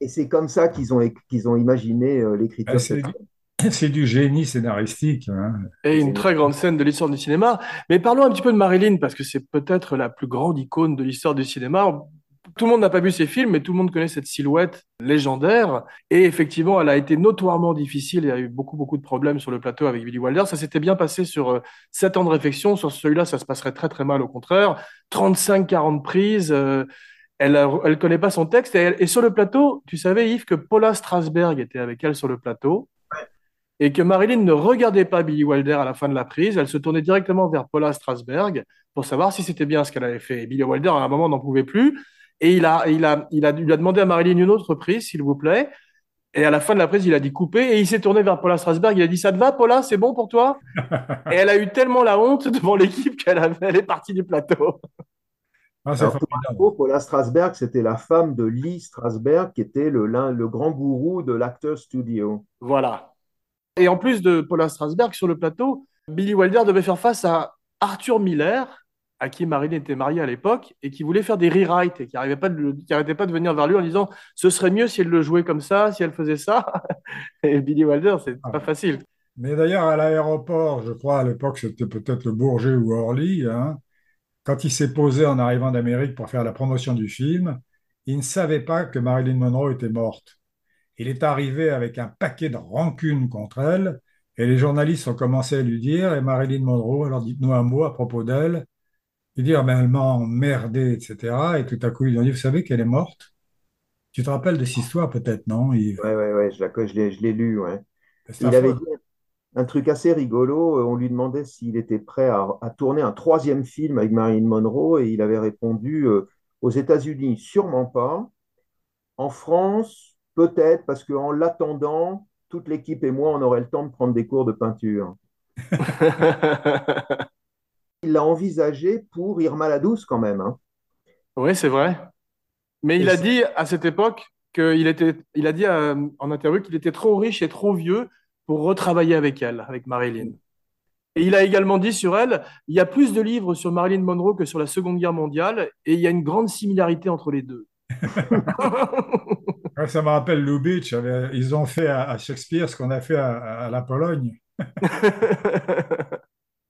Et c'est comme ça qu'ils ont, qu'ils ont imaginé euh, l'écriture Ah, c'est du, génie scénaristique. hein. Et une très grande scène de l'histoire du cinéma. Mais parlons un petit peu de Marilyn, parce que c'est peut-être la plus grande icône de l'histoire du cinéma. Tout le monde n'a pas vu ses films, mais tout le monde connaît cette silhouette légendaire. Et effectivement, elle a été notoirement difficile. Il y a eu beaucoup, beaucoup de problèmes sur le plateau avec Billy Wilder. Ça s'était bien passé sur euh, 7 ans de réflexion. Sur celui-là, ça se passerait très, très mal, au contraire. 35, 40 prises. euh, elle elle connaît pas son texte. Et, et sur le plateau, tu savais, Yves, que Paula Strasberg était avec elle sur le plateau et que Marilyn ne regardait pas Billy Wilder à la fin de la prise, elle se tournait directement vers Paula Strasberg pour savoir si c'était bien ce qu'elle avait fait. Et Billy Wilder, à un moment, n'en pouvait plus, et il a, il a, il a, il lui a demandé à Marilyn une autre prise, s'il vous plaît. Et à la fin de la prise, il a dit couper, et il s'est tourné vers Paula Strasberg. Il a dit ça te va, Paula, c'est bon pour toi? Et elle a eu tellement la honte devant l'équipe qu'elle avait, elle est partie du plateau. Ah, Alors, pour Paula Strasberg, c'était la femme de Lee Strasberg, qui était le grand gourou de l'acteur studio. Voilà. Et en plus de Paula Strasberg sur le plateau, Billy Wilder devait faire face à Arthur Miller, à qui Marilyn était mariée à l'époque, et qui voulait faire des rewrites et qui n'arrivait pas de, le- qui arrêtait pas de venir vers lui en disant ce serait mieux si elle le jouait comme ça, si elle faisait ça. Et Billy Wilder, c'est Ah. pas facile. Mais d'ailleurs, à l'aéroport, je crois, à l'époque, c'était peut-être le Bourget ou Orly, hein, quand il s'est posé en arrivant d'Amérique pour faire la promotion du film, il ne savait pas que Marilyn Monroe était morte. Il est arrivé avec un paquet de rancune contre elle, et les journalistes ont commencé à lui dire, et Marilyn Monroe, alors dites-nous un mot à propos d'elle. Il dit, ah ben, elle m'a emmerdé, etc. Et tout à coup, ils ont dit, vous savez qu'elle est morte? Tu te rappelles de cette histoire, peut-être, non, Yves? Ouais, ouais, ouais, je, la- je l'ai, je l'ai lu, ouais. C'est Il avait affreux. dit un truc assez rigolo. euh, On lui demandait s'il était prêt à, à tourner un troisième film avec Marilyn Monroe et il avait répondu euh, aux États-Unis, sûrement pas. En France, peut-être, parce qu'en l'attendant, toute l'équipe et moi, on aurait le temps de prendre des cours de peinture. Il l'a envisagé pour Irma la Douce quand même. hein. Oui, c'est vrai. Mais il a dit à cette époque qu'il était, il a dit euh, en interview qu'il était trop riche et trop vieux pour retravailler avec elle, avec Marilyn. Et il a également dit sur elle, il y a plus de livres sur Marilyn Monroe que sur la Seconde Guerre mondiale, et il y a une grande similarité entre les deux. Ça me rappelle Lubitsch. avait- Ils ont fait à, à Shakespeare ce qu'on a fait à, à la Pologne.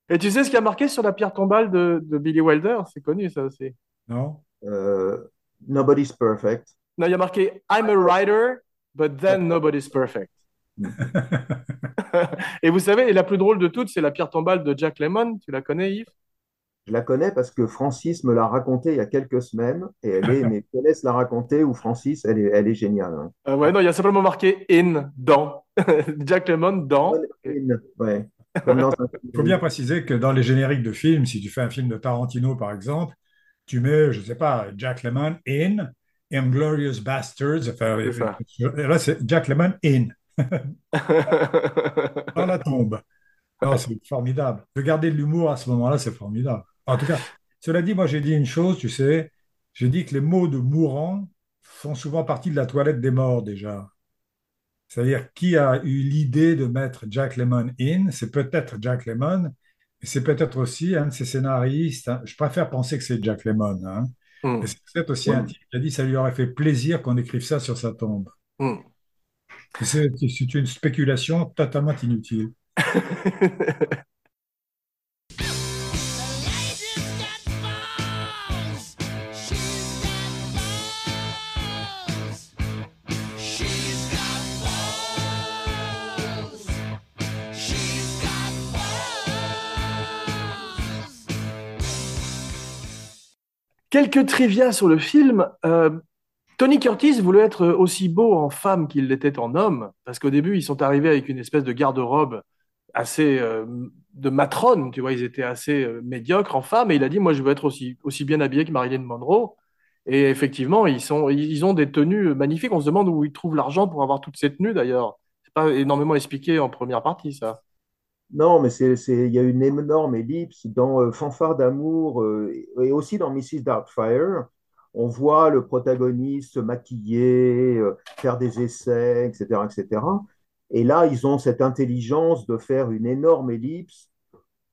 Et tu sais ce qui a marqué sur la pierre tombale de, de Billy Wilder? C'est connu ça aussi. Non? Euh, Nobody's Perfect. Non, il y a marqué I'm a writer, but then nobody's perfect. Et vous savez, et la plus drôle de toutes, c'est la pierre tombale de Jack Lemmon. Tu la connais, Yves? Je la connais parce que Francis me l'a racontée il y a quelques semaines et elle est, mais je laisse la raconter ou Francis, elle est, elle est géniale. hein. Euh, ouais, non, il y a simplement marqué in, dans. Jack Lemmon, dans. Ouais, comme dans un Il faut bien préciser que dans les génériques de films, si tu fais un film de Tarantino, par exemple, tu mets, je ne sais pas, Jack Lemmon in, Inglorious Bastards. Enfin, là, c'est Jack Lemmon in, dans la tombe. C'est formidable. De garder de l'humour à ce moment-là, c'est formidable. En tout cas, cela dit, moi, j'ai dit une chose, tu sais, j'ai dit que les mots de mourant font souvent partie de la toilette des morts déjà. C'est-à-dire, qui a eu l'idée de mettre Jack Lemmon in? C'est peut-être Jack Lemmon, mais c'est peut-être aussi un de ses scénaristes. hein. Je préfère penser que c'est Jack Lemmon. hein. Hmm, c'est peut-être aussi un type qui a dit que ça lui aurait fait plaisir qu'on écrive ça sur sa tombe. hmm. C'est une spéculation totalement inutile. Quelques trivia sur le film. Euh, Tony Curtis voulait être aussi beau en femme qu'il l'était en homme, parce qu'au début, ils sont arrivés avec une espèce de garde-robe assez euh, de matrone, tu vois, ils étaient assez euh, médiocres en femme, et il a dit, moi, je veux être aussi, aussi bien habillé que Marilyn Monroe. Et effectivement, ils sont, ils ont des tenues magnifiques. On se demande où ils trouvent l'argent pour avoir toutes ces tenues d'ailleurs. C'est pas énormément expliqué en première partie, ça. Non, mais c'est, il y a une énorme ellipse dans euh, Fanfare d'amour euh, et aussi dans Mrs. Doubtfire. On voit le protagoniste se maquiller, euh, faire des essais, etc., etc. Et là, ils ont cette intelligence de faire une énorme ellipse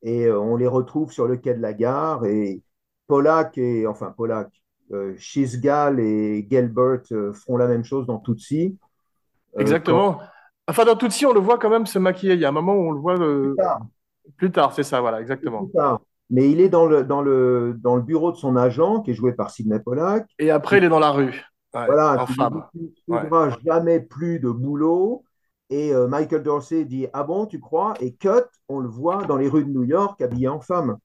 et on les retrouve sur le quai de la gare. Et Pollack et enfin Pollack, Chisgal et Gelbert feront la même chose dans Tootsie. Quand, Exactement. Enfin, dans Tootsie, on le voit quand même se maquiller. Il y a un moment où on le voit plus euh, tard, plus tard, c'est ça, voilà, plus exactement. tard. Mais il est dans le, dans le, dans le bureau de son agent, qui est joué par Sidney Pollack. Et après, il est dans la rue. Ouais, Voilà, en tu ne Ouais, trouveras jamais plus de boulot. Et euh, Michael Dorsey dit, ah bon, tu crois? Et cut, on le voit dans les rues de New York habillé en femme.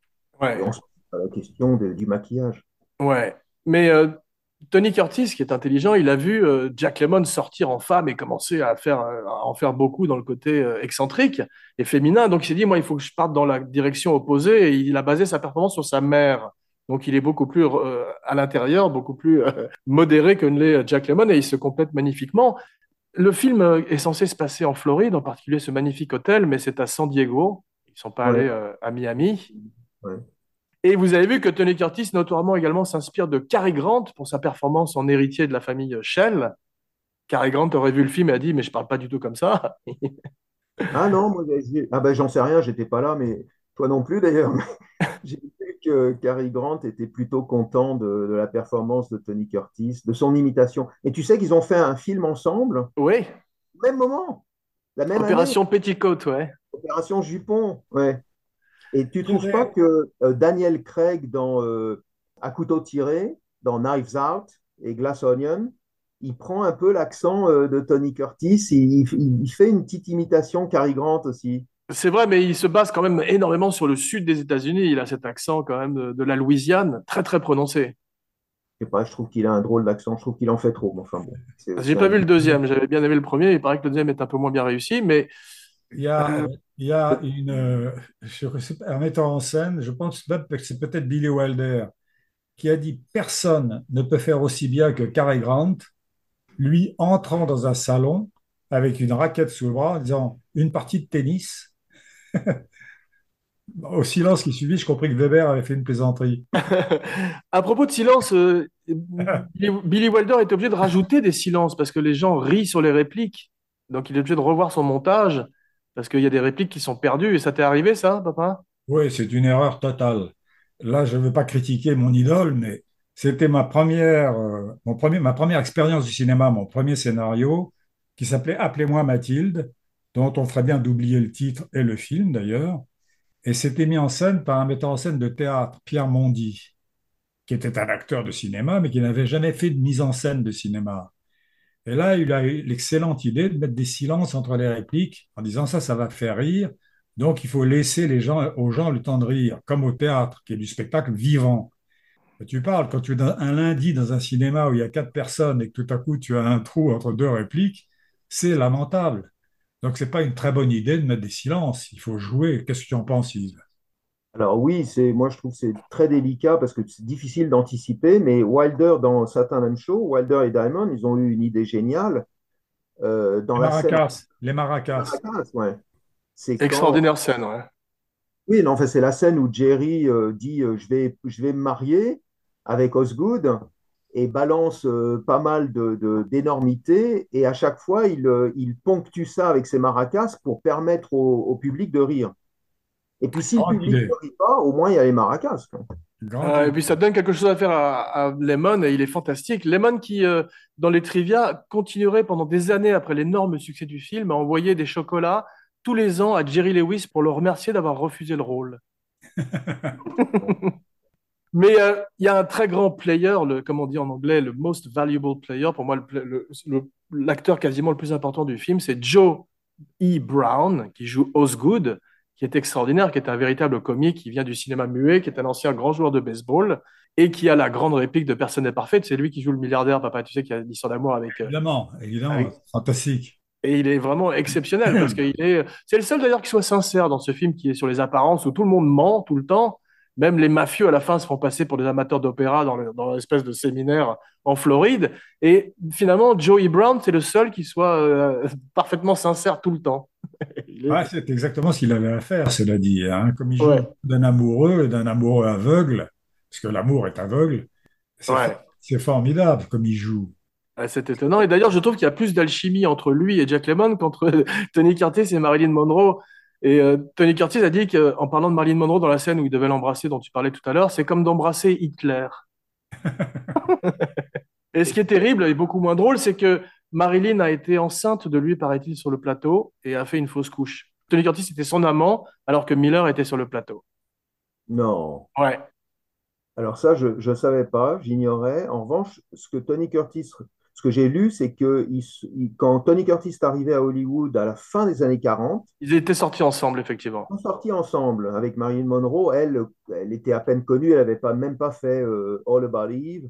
Et ouais, on se pose la question de- du maquillage. ouais. Mais euh, Tony Curtis, qui est intelligent, il a vu euh, Jack Lemmon sortir en femme et commencer à faire, euh, à en faire beaucoup dans le côté euh, excentrique et féminin. Donc il s'est dit, moi, il faut que je parte dans la direction opposée. Et il a basé sa performance sur sa mère. Donc il est beaucoup plus euh, à l'intérieur, beaucoup plus modéré que ne l'est Jack Lemmon et il se complète magnifiquement. Le film est censé se passer en Floride, en particulier ce magnifique hôtel, mais c'est à San Diego. Ils sont pas allés Ouais, à Miami. ouais. Et vous avez vu que Tony Curtis, notoirement également, s'inspire de Cary Grant pour sa performance en héritier de la famille Shell. Cary Grant aurait vu le film et a dit, mais je parle pas du tout comme ça. Ah non, moi, j'ai- ah ben, j'en sais rien, j'étais pas là, mais toi non plus d'ailleurs. J'ai vu que Cary Grant était plutôt content de, de la performance de Tony Curtis, de son imitation. Et tu sais qu'ils ont fait un film ensemble, Oui, au même moment, la même année, Opération Petticoat, ouais. Opération Jupon. Ouais. Et tu Je trouves pas vais- que euh, Daniel Craig dans euh, À couteau tiré, dans Knives Out et Glass Onion, il prend un peu l'accent euh, de Tony Curtis, il, il- il fait une petite imitation Cary Grant aussi. C'est vrai, mais il se base quand même énormément sur le sud des États-Unis. Il a cet accent quand même de, de la Louisiane, très très prononcé. Je sais pas, je trouve qu'il a un drôle d'accent, je trouve qu'il en fait trop. Enfin bon, J'ai pas vu le deuxième, j'avais bien aimé le premier. Il paraît que le deuxième est un peu moins bien réussi, mais Il y a, euh, il y a une, euh, un en scène, je pense que c'est peut-être Billy Wilder, qui a dit personne ne peut faire aussi bien que Cary Grant, lui entrant dans un salon avec une raquette sous le bras en disant une partie de tennis. Au silence qui suivit, je compris que Weber avait fait une plaisanterie. à propos de silence, euh, Billy Wilder est obligé de rajouter des silences parce que les gens rient sur les répliques. Donc il est obligé de revoir son montage parce qu'il y a des répliques qui sont perdues. Et ça t'est arrivé, ça, papa? Oui, c'est une erreur totale. Là, je ne veux pas critiquer mon idole, mais c'était ma première, euh, mon premier, ma première expérience du cinéma, mon premier scénario, qui s'appelait Appelez-moi Mathilde, dont on ferait bien d'oublier le titre et le film d'ailleurs. Et c'était mis en scène par un metteur en scène de théâtre, Pierre Mondy, qui était un acteur de cinéma, mais qui n'avait jamais fait de mise en scène de cinéma. Et là, il a eu l'excellente idée de mettre des silences entre les répliques en disant ça, ça va faire rire. Donc, il faut laisser aux gens le temps de rire, comme au théâtre, qui est du spectacle vivant. Tu parles, quand tu es un lundi dans un cinéma où il y a quatre personnes et que tout à coup tu as un trou entre deux répliques, c'est lamentable. Donc, c'est pas une très bonne idée de mettre des silences. Il faut jouer. Qu'est-ce que tu en penses, Yves? Alors oui, c'est, moi je trouve que c'est très délicat parce que c'est difficile d'anticiper, mais Wilder dans Satin M Show, Wilder et Diamond, ils ont eu une idée géniale euh, dans Les la scène maracas, les maracas. Maracas, ouais. C'est quand Extraordinaire scène, ouais. Oui, non, enfin, c'est la scène où Jerry euh, dit euh, je vais, je vais me marier avec Osgood et balance euh, pas mal de, de- d'énormités et à chaque fois il, euh, il ponctue ça avec ses maracas pour permettre au, au public de rire. Et puis si le Grande public ne rit pas, au moins il y a les maracas. quoi. Euh, et puis ça donne quelque chose à faire à, à Lemon et il est fantastique. Lemon qui, euh, dans les trivia, continuerait pendant des années après l'énorme succès du film à envoyer des chocolats tous les ans à Jerry Lewis pour le remercier d'avoir refusé le rôle. Mais euh, il y a un très grand player, le, comme on dit en anglais, le most valuable player. Pour moi, le le- le- l'acteur quasiment le plus important du film, c'est Joe E. Brown, qui joue Osgood, qui est extraordinaire, qui est un véritable comique, qui vient du cinéma muet, qui est un ancien grand joueur de baseball, et qui a la grande réplique de Personne n'est parfaite. C'est lui qui joue le milliardaire, papa. Tu sais, qui a l'histoire d'amour avec, euh, Évidemment, évidemment, avec- fantastique. Et il est vraiment exceptionnel parce qu'il est. C'est le seul d'ailleurs qui soit sincère dans ce film qui est sur les apparences où tout le monde ment tout le temps. Même les mafieux, à la fin, se font passer pour des amateurs d'opéra dans, dans l'espèce de séminaire en Floride. Et finalement, Joey Brown, c'est le seul qui soit euh, parfaitement sincère tout le temps. Est- Ouais, c'est exactement ce qu'il avait à faire, cela dit. hein. Comme il joue Ouais. d'un amoureux et d'un amoureux aveugle, parce que l'amour est aveugle, c'est Ouais. formidable comme il joue. Ouais, C'est étonnant. Et d'ailleurs, je trouve qu'il y a plus d'alchimie entre lui et Jack Lemmon qu'entre Tony Curtis et Marilyn Monroe. Et euh, Tony Curtis a dit qu'en parlant de Marilyn Monroe dans la scène où il devait l'embrasser, dont tu parlais tout à l'heure, c'est comme d'embrasser Hitler. Et ce qui est terrible et beaucoup moins drôle, c'est que Marilyn a été enceinte de lui, paraît-il, sur le plateau et a fait une fausse couche. Tony Curtis était son amant alors que Miller était sur le plateau. Non. Ouais. Alors ça, je ne savais pas, j'ignorais. En revanche, ce que Tony Curtis, ce que j'ai lu, c'est que il s- il- quand Tony Curtis est arrivé à Hollywood à la fin des années 40, Ils étaient sortis ensemble, effectivement. ils sont sortis ensemble avec Marilyn Monroe. Elle, elle était à peine connue, elle n'avait pas, même pas fait euh, All About Eve.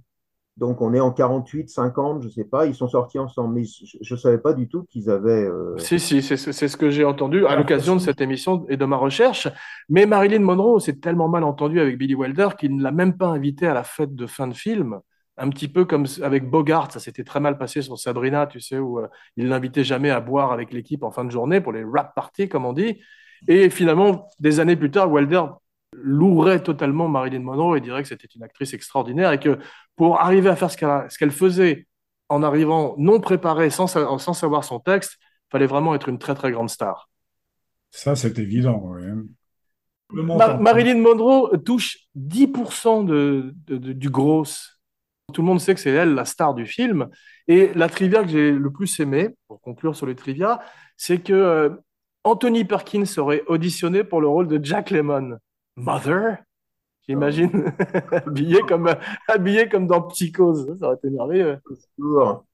Donc on est en 48, 50, je ne sais pas, ils sont sortis ensemble. Mais je ne savais pas du tout qu'ils avaient... euh, Si, si, c'est ce que j'ai entendu à l'occasion de cette émission et de ma recherche. Mais Marilyn Monroe s'est tellement mal entendu avec Billy Wilder qu'il ne l'a même pas invité à la fête de fin de film. Un petit peu comme avec Bogart, ça s'était très mal passé sur Sabrina, tu sais, où euh, il l'invitait jamais à boire avec l'équipe en fin de journée pour les rap parties, comme on dit. Et finalement, des années plus tard, Wilder louerait totalement Marilyn Monroe et dirait que c'était une actrice extraordinaire et que pour arriver à faire ce qu'elle faisait en arrivant non préparée, sans, sa- sans savoir son texte, fallait vraiment être une très très grande star. Ça, c'est évident. oui. Ma-. Marilyn Monroe touche 10% de, de- de- du gros. Tout le monde sait que c'est elle la star du film. Et la trivia que j'ai le plus aimé, pour conclure sur les trivia, c'est que euh, Anthony Perkins aurait auditionné pour le rôle de Jack Lemmon. Mother? J'imagine, habillé comme, habillé comme dans Psychose. Ça aurait été merveilleux.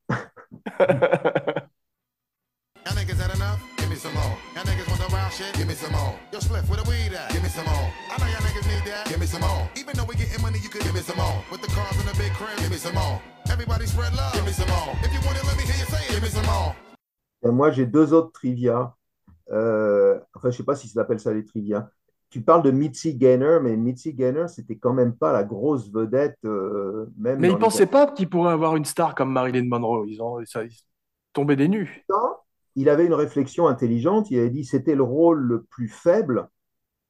some more. Y'all niggas want the wild shit? Give me some more. Yo, Spliff, where the weed at? Give me some more. I know y'all niggas need that. Give me some more. Even though we getting money, you could give me some more. With the cars and the big crib, give me some more. Everybody spread love. Give me some more. If you want it, let me hear you say it. Give me some more. Et moi, j'ai deux autres trivia. Euh, enfin, je ne sais pas si ça s'appelle ça les trivia. Tu parles de Mitzi Gaynor, mais Mitzi Gaynor, c'était quand même pas la grosse vedette, euh, même Mais ils les pensaient pas qu'ils pourraient avoir une star comme Marilyn Monroe. Ils ont, ça, ils tombaient des nues. Il avait une réflexion intelligente. Il avait dit c'était le rôle le plus faible,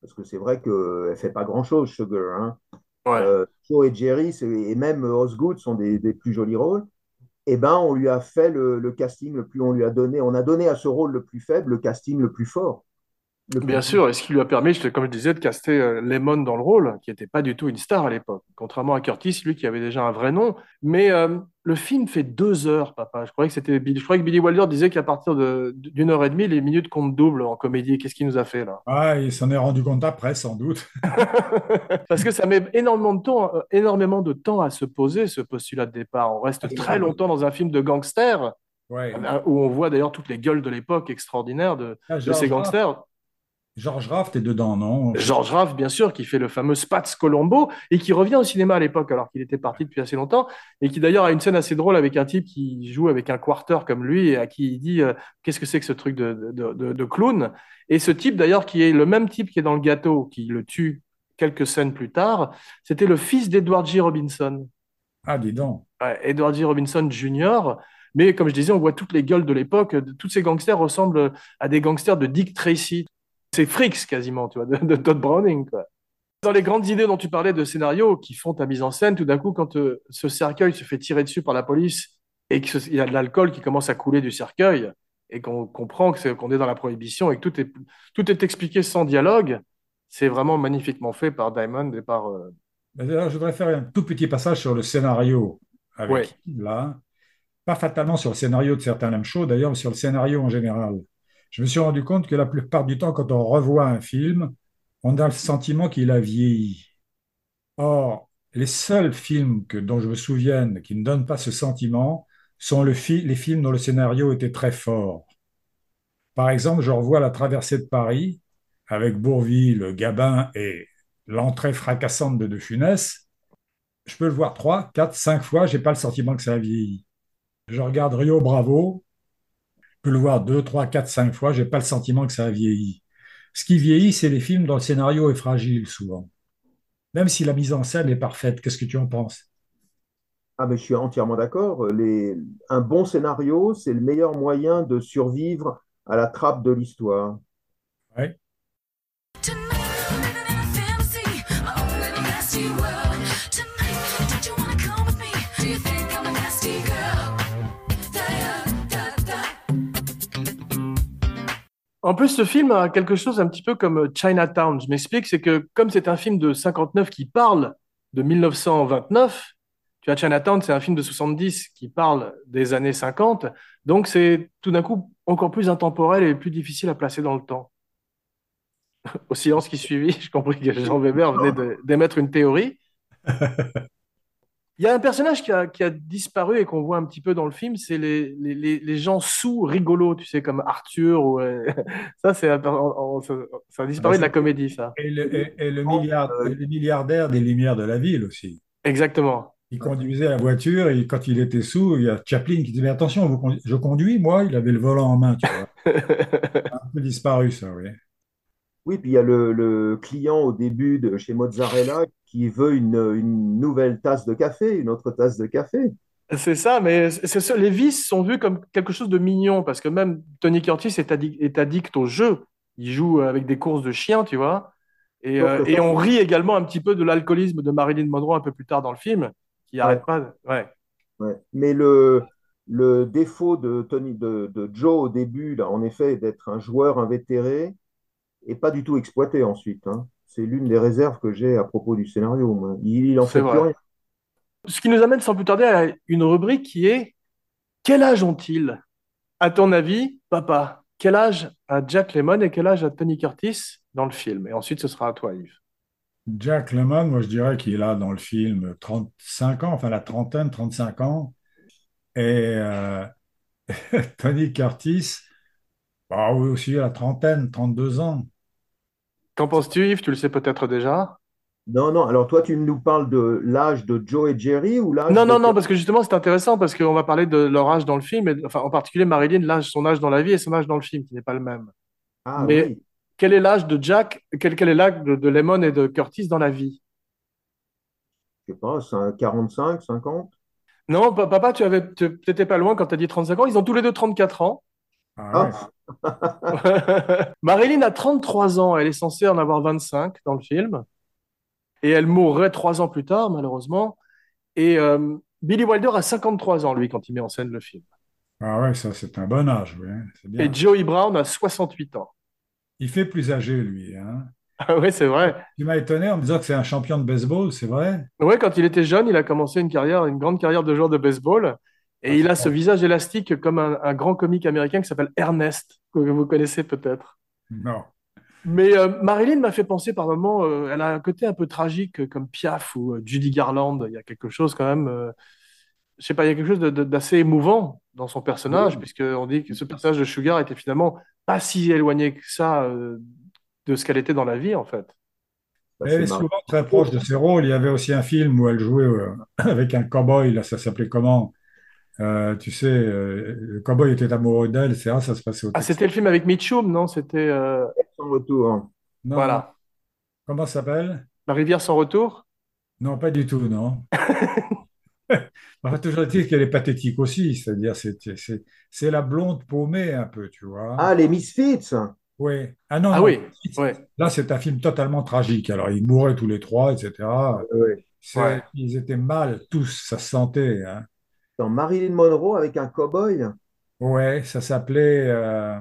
parce que c'est vrai qu'elle ne fait pas grand-chose, Sugar. Hein. Ouais. Euh, Joe et Jerry, et même Osgood sont des, des plus jolis rôles. Eh ben, on lui a fait le, le casting le plus, on lui a donné, on a donné à ce rôle le plus faible le casting le plus fort. Le plus- Bien sûr, et ce qui lui a permis, comme je disais, de caster euh, Lemon dans le rôle, qui n'était pas du tout une star à l'époque, contrairement à Curtis, lui qui avait déjà un vrai nom. Mais euh, le film fait deux heures, papa. Je croyais que c'était Billy- je croyais que Billy Wilder disait qu'à partir de- d'une heure et demie, les minutes comptent double en comédie. Qu'est-ce qu'il nous a fait là? Ah, il s'en est rendu compte après, sans doute. Parce que ça met énormément de temps, euh, énormément de temps à se poser ce postulat de départ. On reste très longtemps dans un film de gangsters, Ouais. euh, où on voit d'ailleurs toutes les gueules de l'époque extraordinaires de, Ah, de ces gangsters. George Raft est dedans, non? George Raft, bien sûr, qui fait le fameux Spats Colombo et qui revient au cinéma à l'époque, alors qu'il était parti depuis assez longtemps, et qui d'ailleurs a une scène assez drôle avec un type qui joue avec un quarter comme lui et à qui il dit euh, Qu'est-ce que c'est que ce truc de, de, de- de clown? Et ce type d'ailleurs, qui est le même type qui est dans le gâteau, qui le tue quelques scènes plus tard, c'était le fils d'Edward G. Robinson. Ah, dis donc. Ouais, Edward G. Robinson Jr. Mais comme je disais, on voit toutes les gueules de l'époque. Tous ces gangsters ressemblent à des gangsters de Dick Tracy. C'est Freaks quasiment, tu vois, de, de Todd Browning. Quoi. Dans les grandes idées dont tu parlais de scénario qui font ta mise en scène, tout d'un coup, quand euh, ce cercueil se fait tirer dessus par la police et qu'il y a de l'alcool qui commence à couler du cercueil et qu'on comprend que c'est- qu'on est dans la prohibition et que tout est, tout est expliqué sans dialogue, c'est vraiment magnifiquement fait par Diamond et par... euh, je voudrais faire un tout petit passage sur le scénario avec Ouais. Là. Pas fatalement sur le scénario de certains lame shows, d'ailleurs, mais sur le scénario en général. Je me suis rendu compte que la plupart du temps, quand on revoit un film, on a le sentiment qu'il a vieilli. Or, les seuls films dont je me souvienne qui ne donnent pas ce sentiment sont les films dont le scénario était très fort. Par exemple, je revois La traversée de Paris avec Bourville, Gabin et l'entrée fracassante de De Funès. Je peux le voir trois, quatre, cinq fois, j'ai pas le sentiment que ça a vieilli. Je regarde Rio Bravo, peux le voir deux, trois, quatre, cinq fois, j'ai pas le sentiment que ça a vieilli. Ce qui vieillit, c'est les films dont le scénario est fragile souvent. Même si la mise en scène est parfaite, qu'est-ce que tu en penses? Ah, mais je suis entièrement d'accord. Un bon scénario, c'est le meilleur moyen de survivre à la trappe de l'histoire. En plus, ce film a quelque chose un petit peu comme euh, Chinatown. Je m'explique, c'est que comme c'est un film de 59 qui parle de 1929, tu vois, Chinatown, c'est un film de 70 qui parle des années 50, donc c'est tout d'un coup encore plus intemporel et plus difficile à placer dans le temps. Au silence qui suivit, je compris que Jean Weber venait d'émettre une théorie. Il y a un personnage qui a, qui a disparu et qu'on voit un petit peu dans le film, c'est les, les, les- les gens sous rigolos, tu sais, comme Arthur. Ou, euh, ça, c'est ça, ça a disparu de la comédie, ça. Et le, et- et le milliard, et le milliardaire des Lumières de la ville aussi. Exactement. Il conduisait la voiture et quand il était sous, il y a Chaplin qui disait, mais attention, vous condu- je conduis, moi, il avait le volant en main, tu vois. Un peu disparu, ça, oui. Oui, puis il y a le, le client au début de chez Mozzarella qui veut une, une nouvelle tasse de café, une autre tasse de café. C'est ça, mais ça, les vices sont vus comme quelque chose de mignon parce que même Tony Curtis est addict, est addict au jeu. Il joue avec des courses de chiens, tu vois. Et, euh, et on rit également un petit peu de l'alcoolisme de Marilyn Monroe un peu plus tard dans le film, qui arrête pas. de- Ouais. Ouais. Mais le, le défaut de, Tony, de, de Joe au début, là, en effet, d'être un joueur invétéré, est pas du tout exploité ensuite. hein. C'est l'une des réserves que j'ai à propos du scénario. Il, il en fait plus vrai. rien. Ce qui nous amène sans plus tarder à une rubrique qui est Quel âge ont-ils? À ton avis, papa, quel âge a Jack Lemmon et quel âge a Tony Curtis dans le film? Et ensuite, ce sera à toi, Yves. Jack Lemmon, moi, je dirais qu'il a dans le film 35 ans, enfin la trentaine, 35 ans. Et euh, Tony Curtis, bah oui, aussi la trentaine, 32 ans. Qu'en penses-tu, Yves? Tu le sais peut-être déjà? Non, non. Alors toi, tu nous parles de l'âge de Joe et Jerry ou l'âge Non, de... non, non, parce que justement, c'est intéressant parce qu'on va parler de leur âge dans le film, et, enfin, en particulier Marilyn, l'âge, son âge dans la vie et son âge dans le film, qui n'est pas le même. Ah Mais oui. quel est l'âge de Jack, quel, quel est l'âge de, de Lemon et de Curtis dans la vie? Je sais pas, c'est un 45, 50? Non, pa- papa, tu avais, tu n'étais pas loin quand tu as dit 35 ans. Ils ont tous les deux 34 ans. Ah ouais. Ah, Marilyn a 33 ans. Elle est censée en avoir 25 dans le film. Et elle mourrait trois ans plus tard, malheureusement. Et euh, Billy Wilder a 53 ans, lui, quand il met en scène le film. Ah ouais, ça c'est un bon âge, oui, hein, bien. Et Joey Brown a 68 ans. Il fait plus âgé, lui. Hein. Ah oui, c'est vrai. Tu m'as étonné en me disant que c'est un champion de baseball, c'est vrai? Ouais, quand il était jeune, il a commencé une carrière, une grande carrière de joueur de baseball. Et il a ce visage élastique comme un, un grand comique américain qui s'appelle Ernest, que vous connaissez peut-être. Non. Mais euh, Marilyn m'a fait penser par moments, euh, elle a un côté un peu tragique euh, comme Piaf ou euh, Judy Garland. Il y a quelque chose quand même, euh, je sais pas, il y a quelque chose d'assez émouvant dans son personnage, Oui. puisqu'on dit que ce personnage de Sugar était finalement pas si éloigné que ça euh, de ce qu'elle était dans la vie, en fait. Elle est souvent très proche de ses rôles. Il y avait aussi un film où elle jouait euh, avec un cow-boy, là, ça s'appelait comment? Euh, tu sais, euh, le cow-boy était amoureux d'elle, etc. Ça se passait au Ah, Texas. c'était le film avec Mitchum, non? C'était, euh, Sans retour. Non, non. voilà, Comment ça s'appelle? La rivière sans retour? Non, pas du tout, non. Enfin, toujours est-il qu'elle est pathétique aussi, c'est-à-dire c'est c'est c'est la blonde paumée un peu, tu vois. Ah, les Misfits. Oui. Ah non, Ah non. oui, ouais. Là, c'est un film totalement tragique. Alors, ils mouraient tous les trois, etc. Ouais. C'est- Ouais. Ils étaient mal, tous, ça se sentait. Hein. Dans Marilyn Monroe avec un cow-boy. Ouais, ça s'appelait. euh,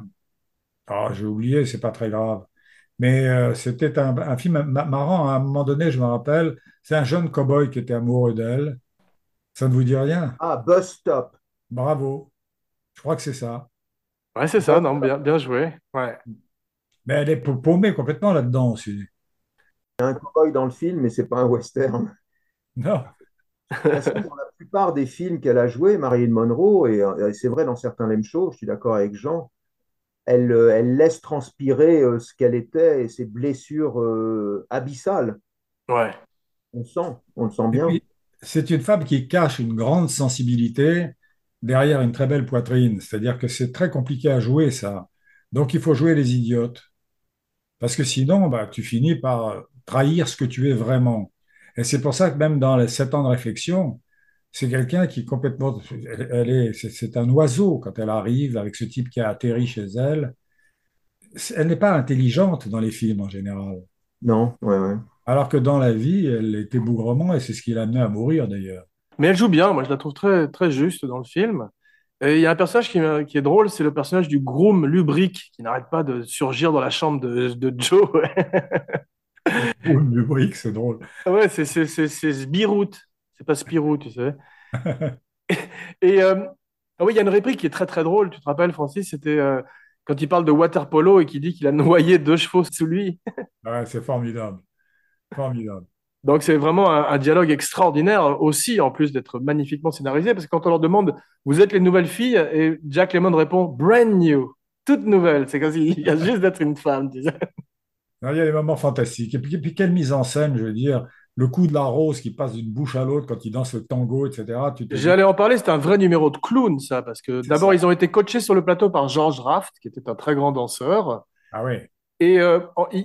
Ah, j'ai oublié, c'est pas très grave. Mais euh, c'était un, un film ma- marrant. À un moment donné, je me rappelle, c'est un jeune cow-boy qui était amoureux d'elle. Ça ne vous dit rien? Ah, Bus Stop. Bravo. Je crois que c'est ça. Ouais, c'est ça, non, bien, bien joué. Ouais. Mais elle est pa- paumée complètement là-dedans aussi. Il y a un cow-boy dans le film, mais c'est pas un western. Non. Parce que dans la plupart des films qu'elle a joué, Marilyn Monroe, et, euh, et c'est vrai dans certains Lem Show, je suis d'accord avec Jean, elle, euh, elle laisse transpirer euh, ce qu'elle était et ses blessures euh, abyssales. Ouais. On le sent, on le sent bien. c'est une femme qui cache une grande sensibilité derrière une très belle poitrine. C'est-à-dire que c'est très compliqué à jouer, ça. Donc, il faut jouer les idiotes. Parce que sinon, bah, tu finis par trahir ce que tu es vraiment. Et c'est pour ça que même dans les sept ans de réflexion, c'est quelqu'un qui est complètement, elle, est, c'est c'est un oiseau quand elle arrive avec ce type qui a atterri chez elle. Elle n'est pas intelligente dans les films en général. Non, ouais, ouais. Alors que dans la vie, elle était bougrement et c'est ce qui l'a amené à mourir d'ailleurs. Mais elle joue bien, moi je la trouve très, très juste dans le film. Et il y a un personnage qui, qui est drôle, c'est le personnage du groom lubrique qui n'arrête pas de surgir dans la chambre de, de Joe. Une rubrique, c'est drôle. ouais, c'est c'est- c'est- c'est Sbirout, c'est pas Spirou, tu sais. Et euh, ah oui, il y a une réplique qui est très très drôle, tu te rappelles, Francis, c'était euh, quand il parle de water polo et qu'il dit qu'il a noyé deux chevaux sous lui. Ouais, c'est formidable. Formidable. Donc c'est vraiment un, un dialogue extraordinaire aussi, en plus d'être magnifiquement scénarisé, parce que quand on leur demande, vous êtes les nouvelles filles, et Jack Lemmon répond, brand new, toute nouvelle, c'est comme s'il y a juste d'être une femme, tu sais. Il y a des moments fantastiques. Et puis, et puis quelle mise en scène, je veux dire, le coup de la rose qui passe d'une bouche à l'autre quand il danse le tango, etc. Tu J'allais en parler, c'était un vrai numéro de clown, ça, parce que C'est d'abord, ils ont été coachés sur le plateau par George Raft, qui était un très grand danseur. ah oui, Et euh,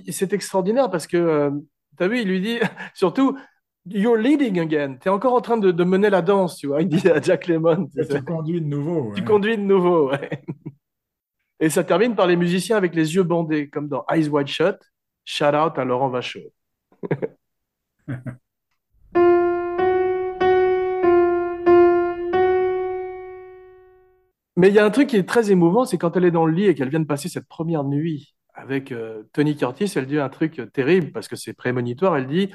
c'est extraordinaire parce que, euh, t'as vu, il lui dit surtout, You're leading again. T'es encore en train de, de mener la danse, tu vois. Il dit à Jack Lemmon. tu tu conduis de nouveau. Tu ouais. conduis de nouveau, ouais. Et ça termine par les musiciens avec les yeux bandés, comme dans Eyes Wide Shut. Shout out à Laurent Vachaud. Mais il y a un truc qui est très émouvant, c'est quand elle est dans le lit et qu'elle vient de passer cette première nuit avec euh, Tony Curtis, elle dit un truc terrible parce que c'est prémonitoire. Elle dit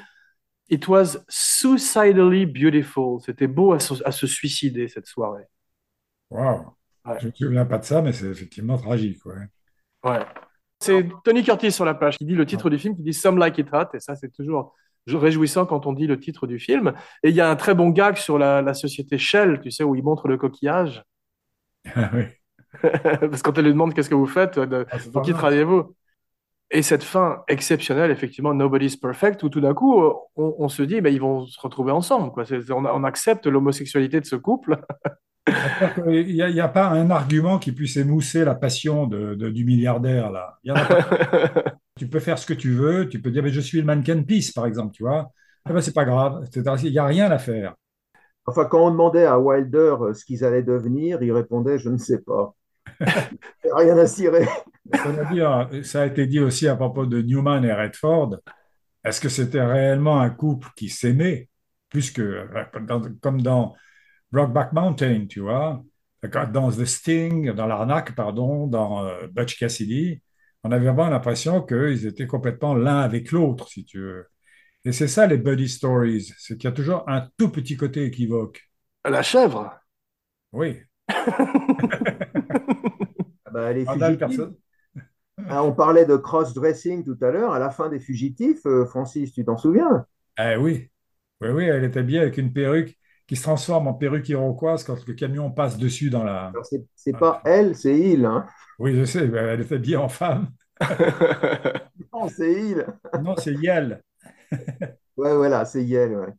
It was suicidally beautiful. C'était beau à se, à se suicider cette soirée. Waouh. Ouais. Je ne me souviens pas de ça, mais c'est effectivement tragique. Ouais. Ouais. C'est Tony Curtis sur la page qui dit le titre du film, qui dit Some Like It Hot, et ça c'est toujours réjouissant quand on dit le titre du film. Et il y a un très bon gag sur la, la société Shell, tu sais, où il montre le coquillage. Ah oui. Parce que quand elle lui demande qu'est-ce que vous faites, de- Ah, pour qui travaillez-vous? Et cette fin exceptionnelle, effectivement, Nobody's Perfect, où tout d'un coup, euh, on, on se dit, ben, ils vont se retrouver ensemble. Quoi. On accepte l'homosexualité de ce couple. Qu'il n'y a, il pas un argument qui puisse émousser la passion de, de- du milliardaire, là. Il y en a pas. Tu peux faire ce que tu veux, tu peux dire, mais je suis le mannequin peace, par exemple, tu vois. Eh ben, c'est pas grave. Qu'il n'y a rien à faire. Enfin, quand on demandait à Wilder euh, ce qu'ils allaient devenir, il répondait Je ne sais pas. Rien à cirer. C'est-à-dire, ça a été dit aussi à propos de Newman et Redford. Est-ce que c'était réellement un couple qui s'aimait, plus que dans- comme dans Brokeback Mountain, tu vois, dans The Sting, dans l'Arnaque, pardon, dans euh, Butch Cassidy, on avait vraiment l'impression qu'ils étaient complètement l'un avec l'autre, si tu veux. Et c'est ça les buddy stories, c'est qu'il y a toujours un tout petit côté équivoque. La chèvre? Oui. Ah bah, les. Person- Ah, on parlait de cross-dressing tout à l'heure. À la fin des fugitifs, euh, Francis, tu t'en souviens? Eh oui, oui, oui, elle était bien avec une perruque qui se transforme en perruque iroquoise quand le camion passe dessus dans la. C'est pas elle, c'est il. Hein. Oui, je sais, elle était bien en femme. Non, c'est il. Non, c'est Yel. Ouais, voilà, c'est Yel. Ouais.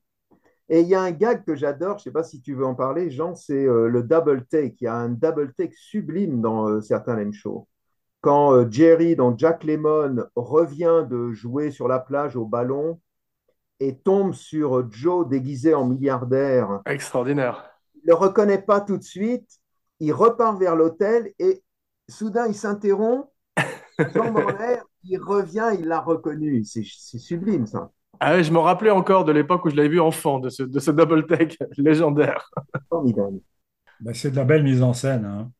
Et il y a un gag que j'adore, je sais pas si tu veux en parler, Jean, c'est euh, le double take. Il y a un double take sublime dans euh, certains Lame Show. Quand euh, Jerry, donc Jack Lemmon, revient de jouer sur la plage au ballon et tombe sur Joe déguisé en milliardaire, Extraordinaire. il ne le reconnaît pas tout de suite, il repart vers l'hôtel et soudain il s'interrompt, jambe en l'air, il revient, il l'a reconnu. C'est sublime ça. Ah ouais, je me rappelais encore de l'époque où je l'avais vu enfant, de ce, de ce double take légendaire. Formidable. Ben, c'est de la belle mise en scène. hein.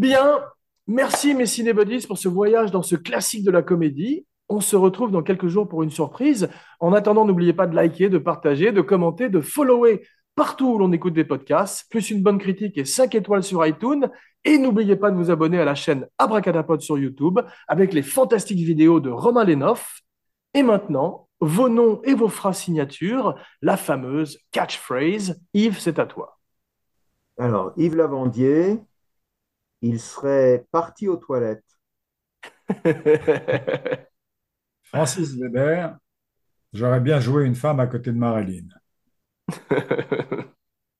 Bien, merci mes cinébodies pour ce voyage dans ce classique de la comédie. On se retrouve dans quelques jours pour une surprise. En attendant, n'oubliez pas de liker, de partager, de commenter, de follower partout où l'on écoute des podcasts, plus une bonne critique et 5 étoiles sur iTunes. Et n'oubliez pas de vous abonner à la chaîne Abracadapod sur YouTube avec les fantastiques vidéos de Romain Lenoff. Et maintenant, vos noms et vos phrases signatures, la fameuse catchphrase. Yves, c'est à toi. Alors, Yves Lavandier, il serait parti aux toilettes. Francis Weber, j'aurais bien joué une femme à côté de Marilyn.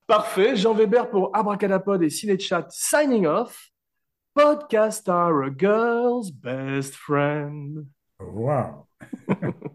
Parfait. Jean Weber pour Abracadapod et Cinéchat signing off. Podcasts are a girl's best friend. Wow.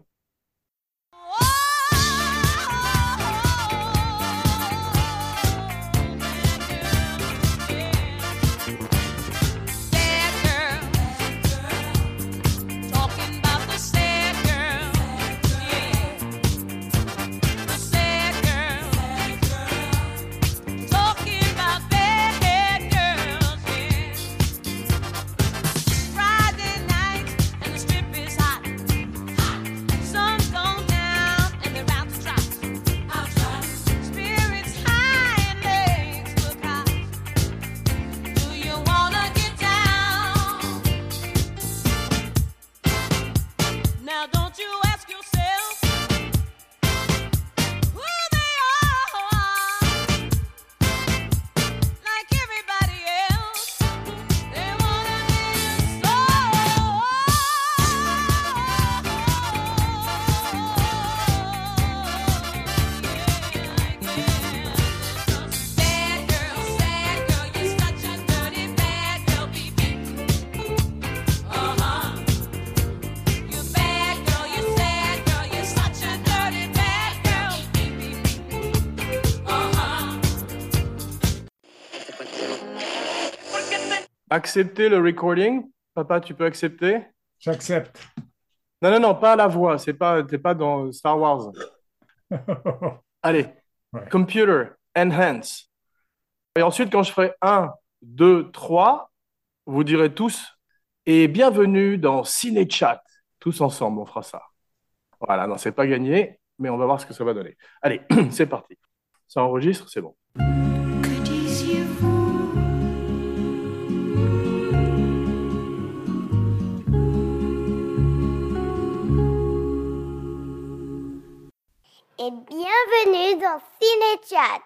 Accepter le recording? Papa, tu peux accepter? J'accepte. Non, non, non, pas la voix. C'est pas, t'es pas dans Star Wars. Allez. Ouais. Computer, enhance. Et ensuite, quand je ferai 1, 2, 3, vous direz tous et bienvenue dans CinéChat. Tous ensemble, on fera ça. Voilà, non, c'est pas gagné, mais on va voir ce que ça va donner. Allez, c'est parti. Ça enregistre, c'est bon. Et bienvenue dans Cinéchat.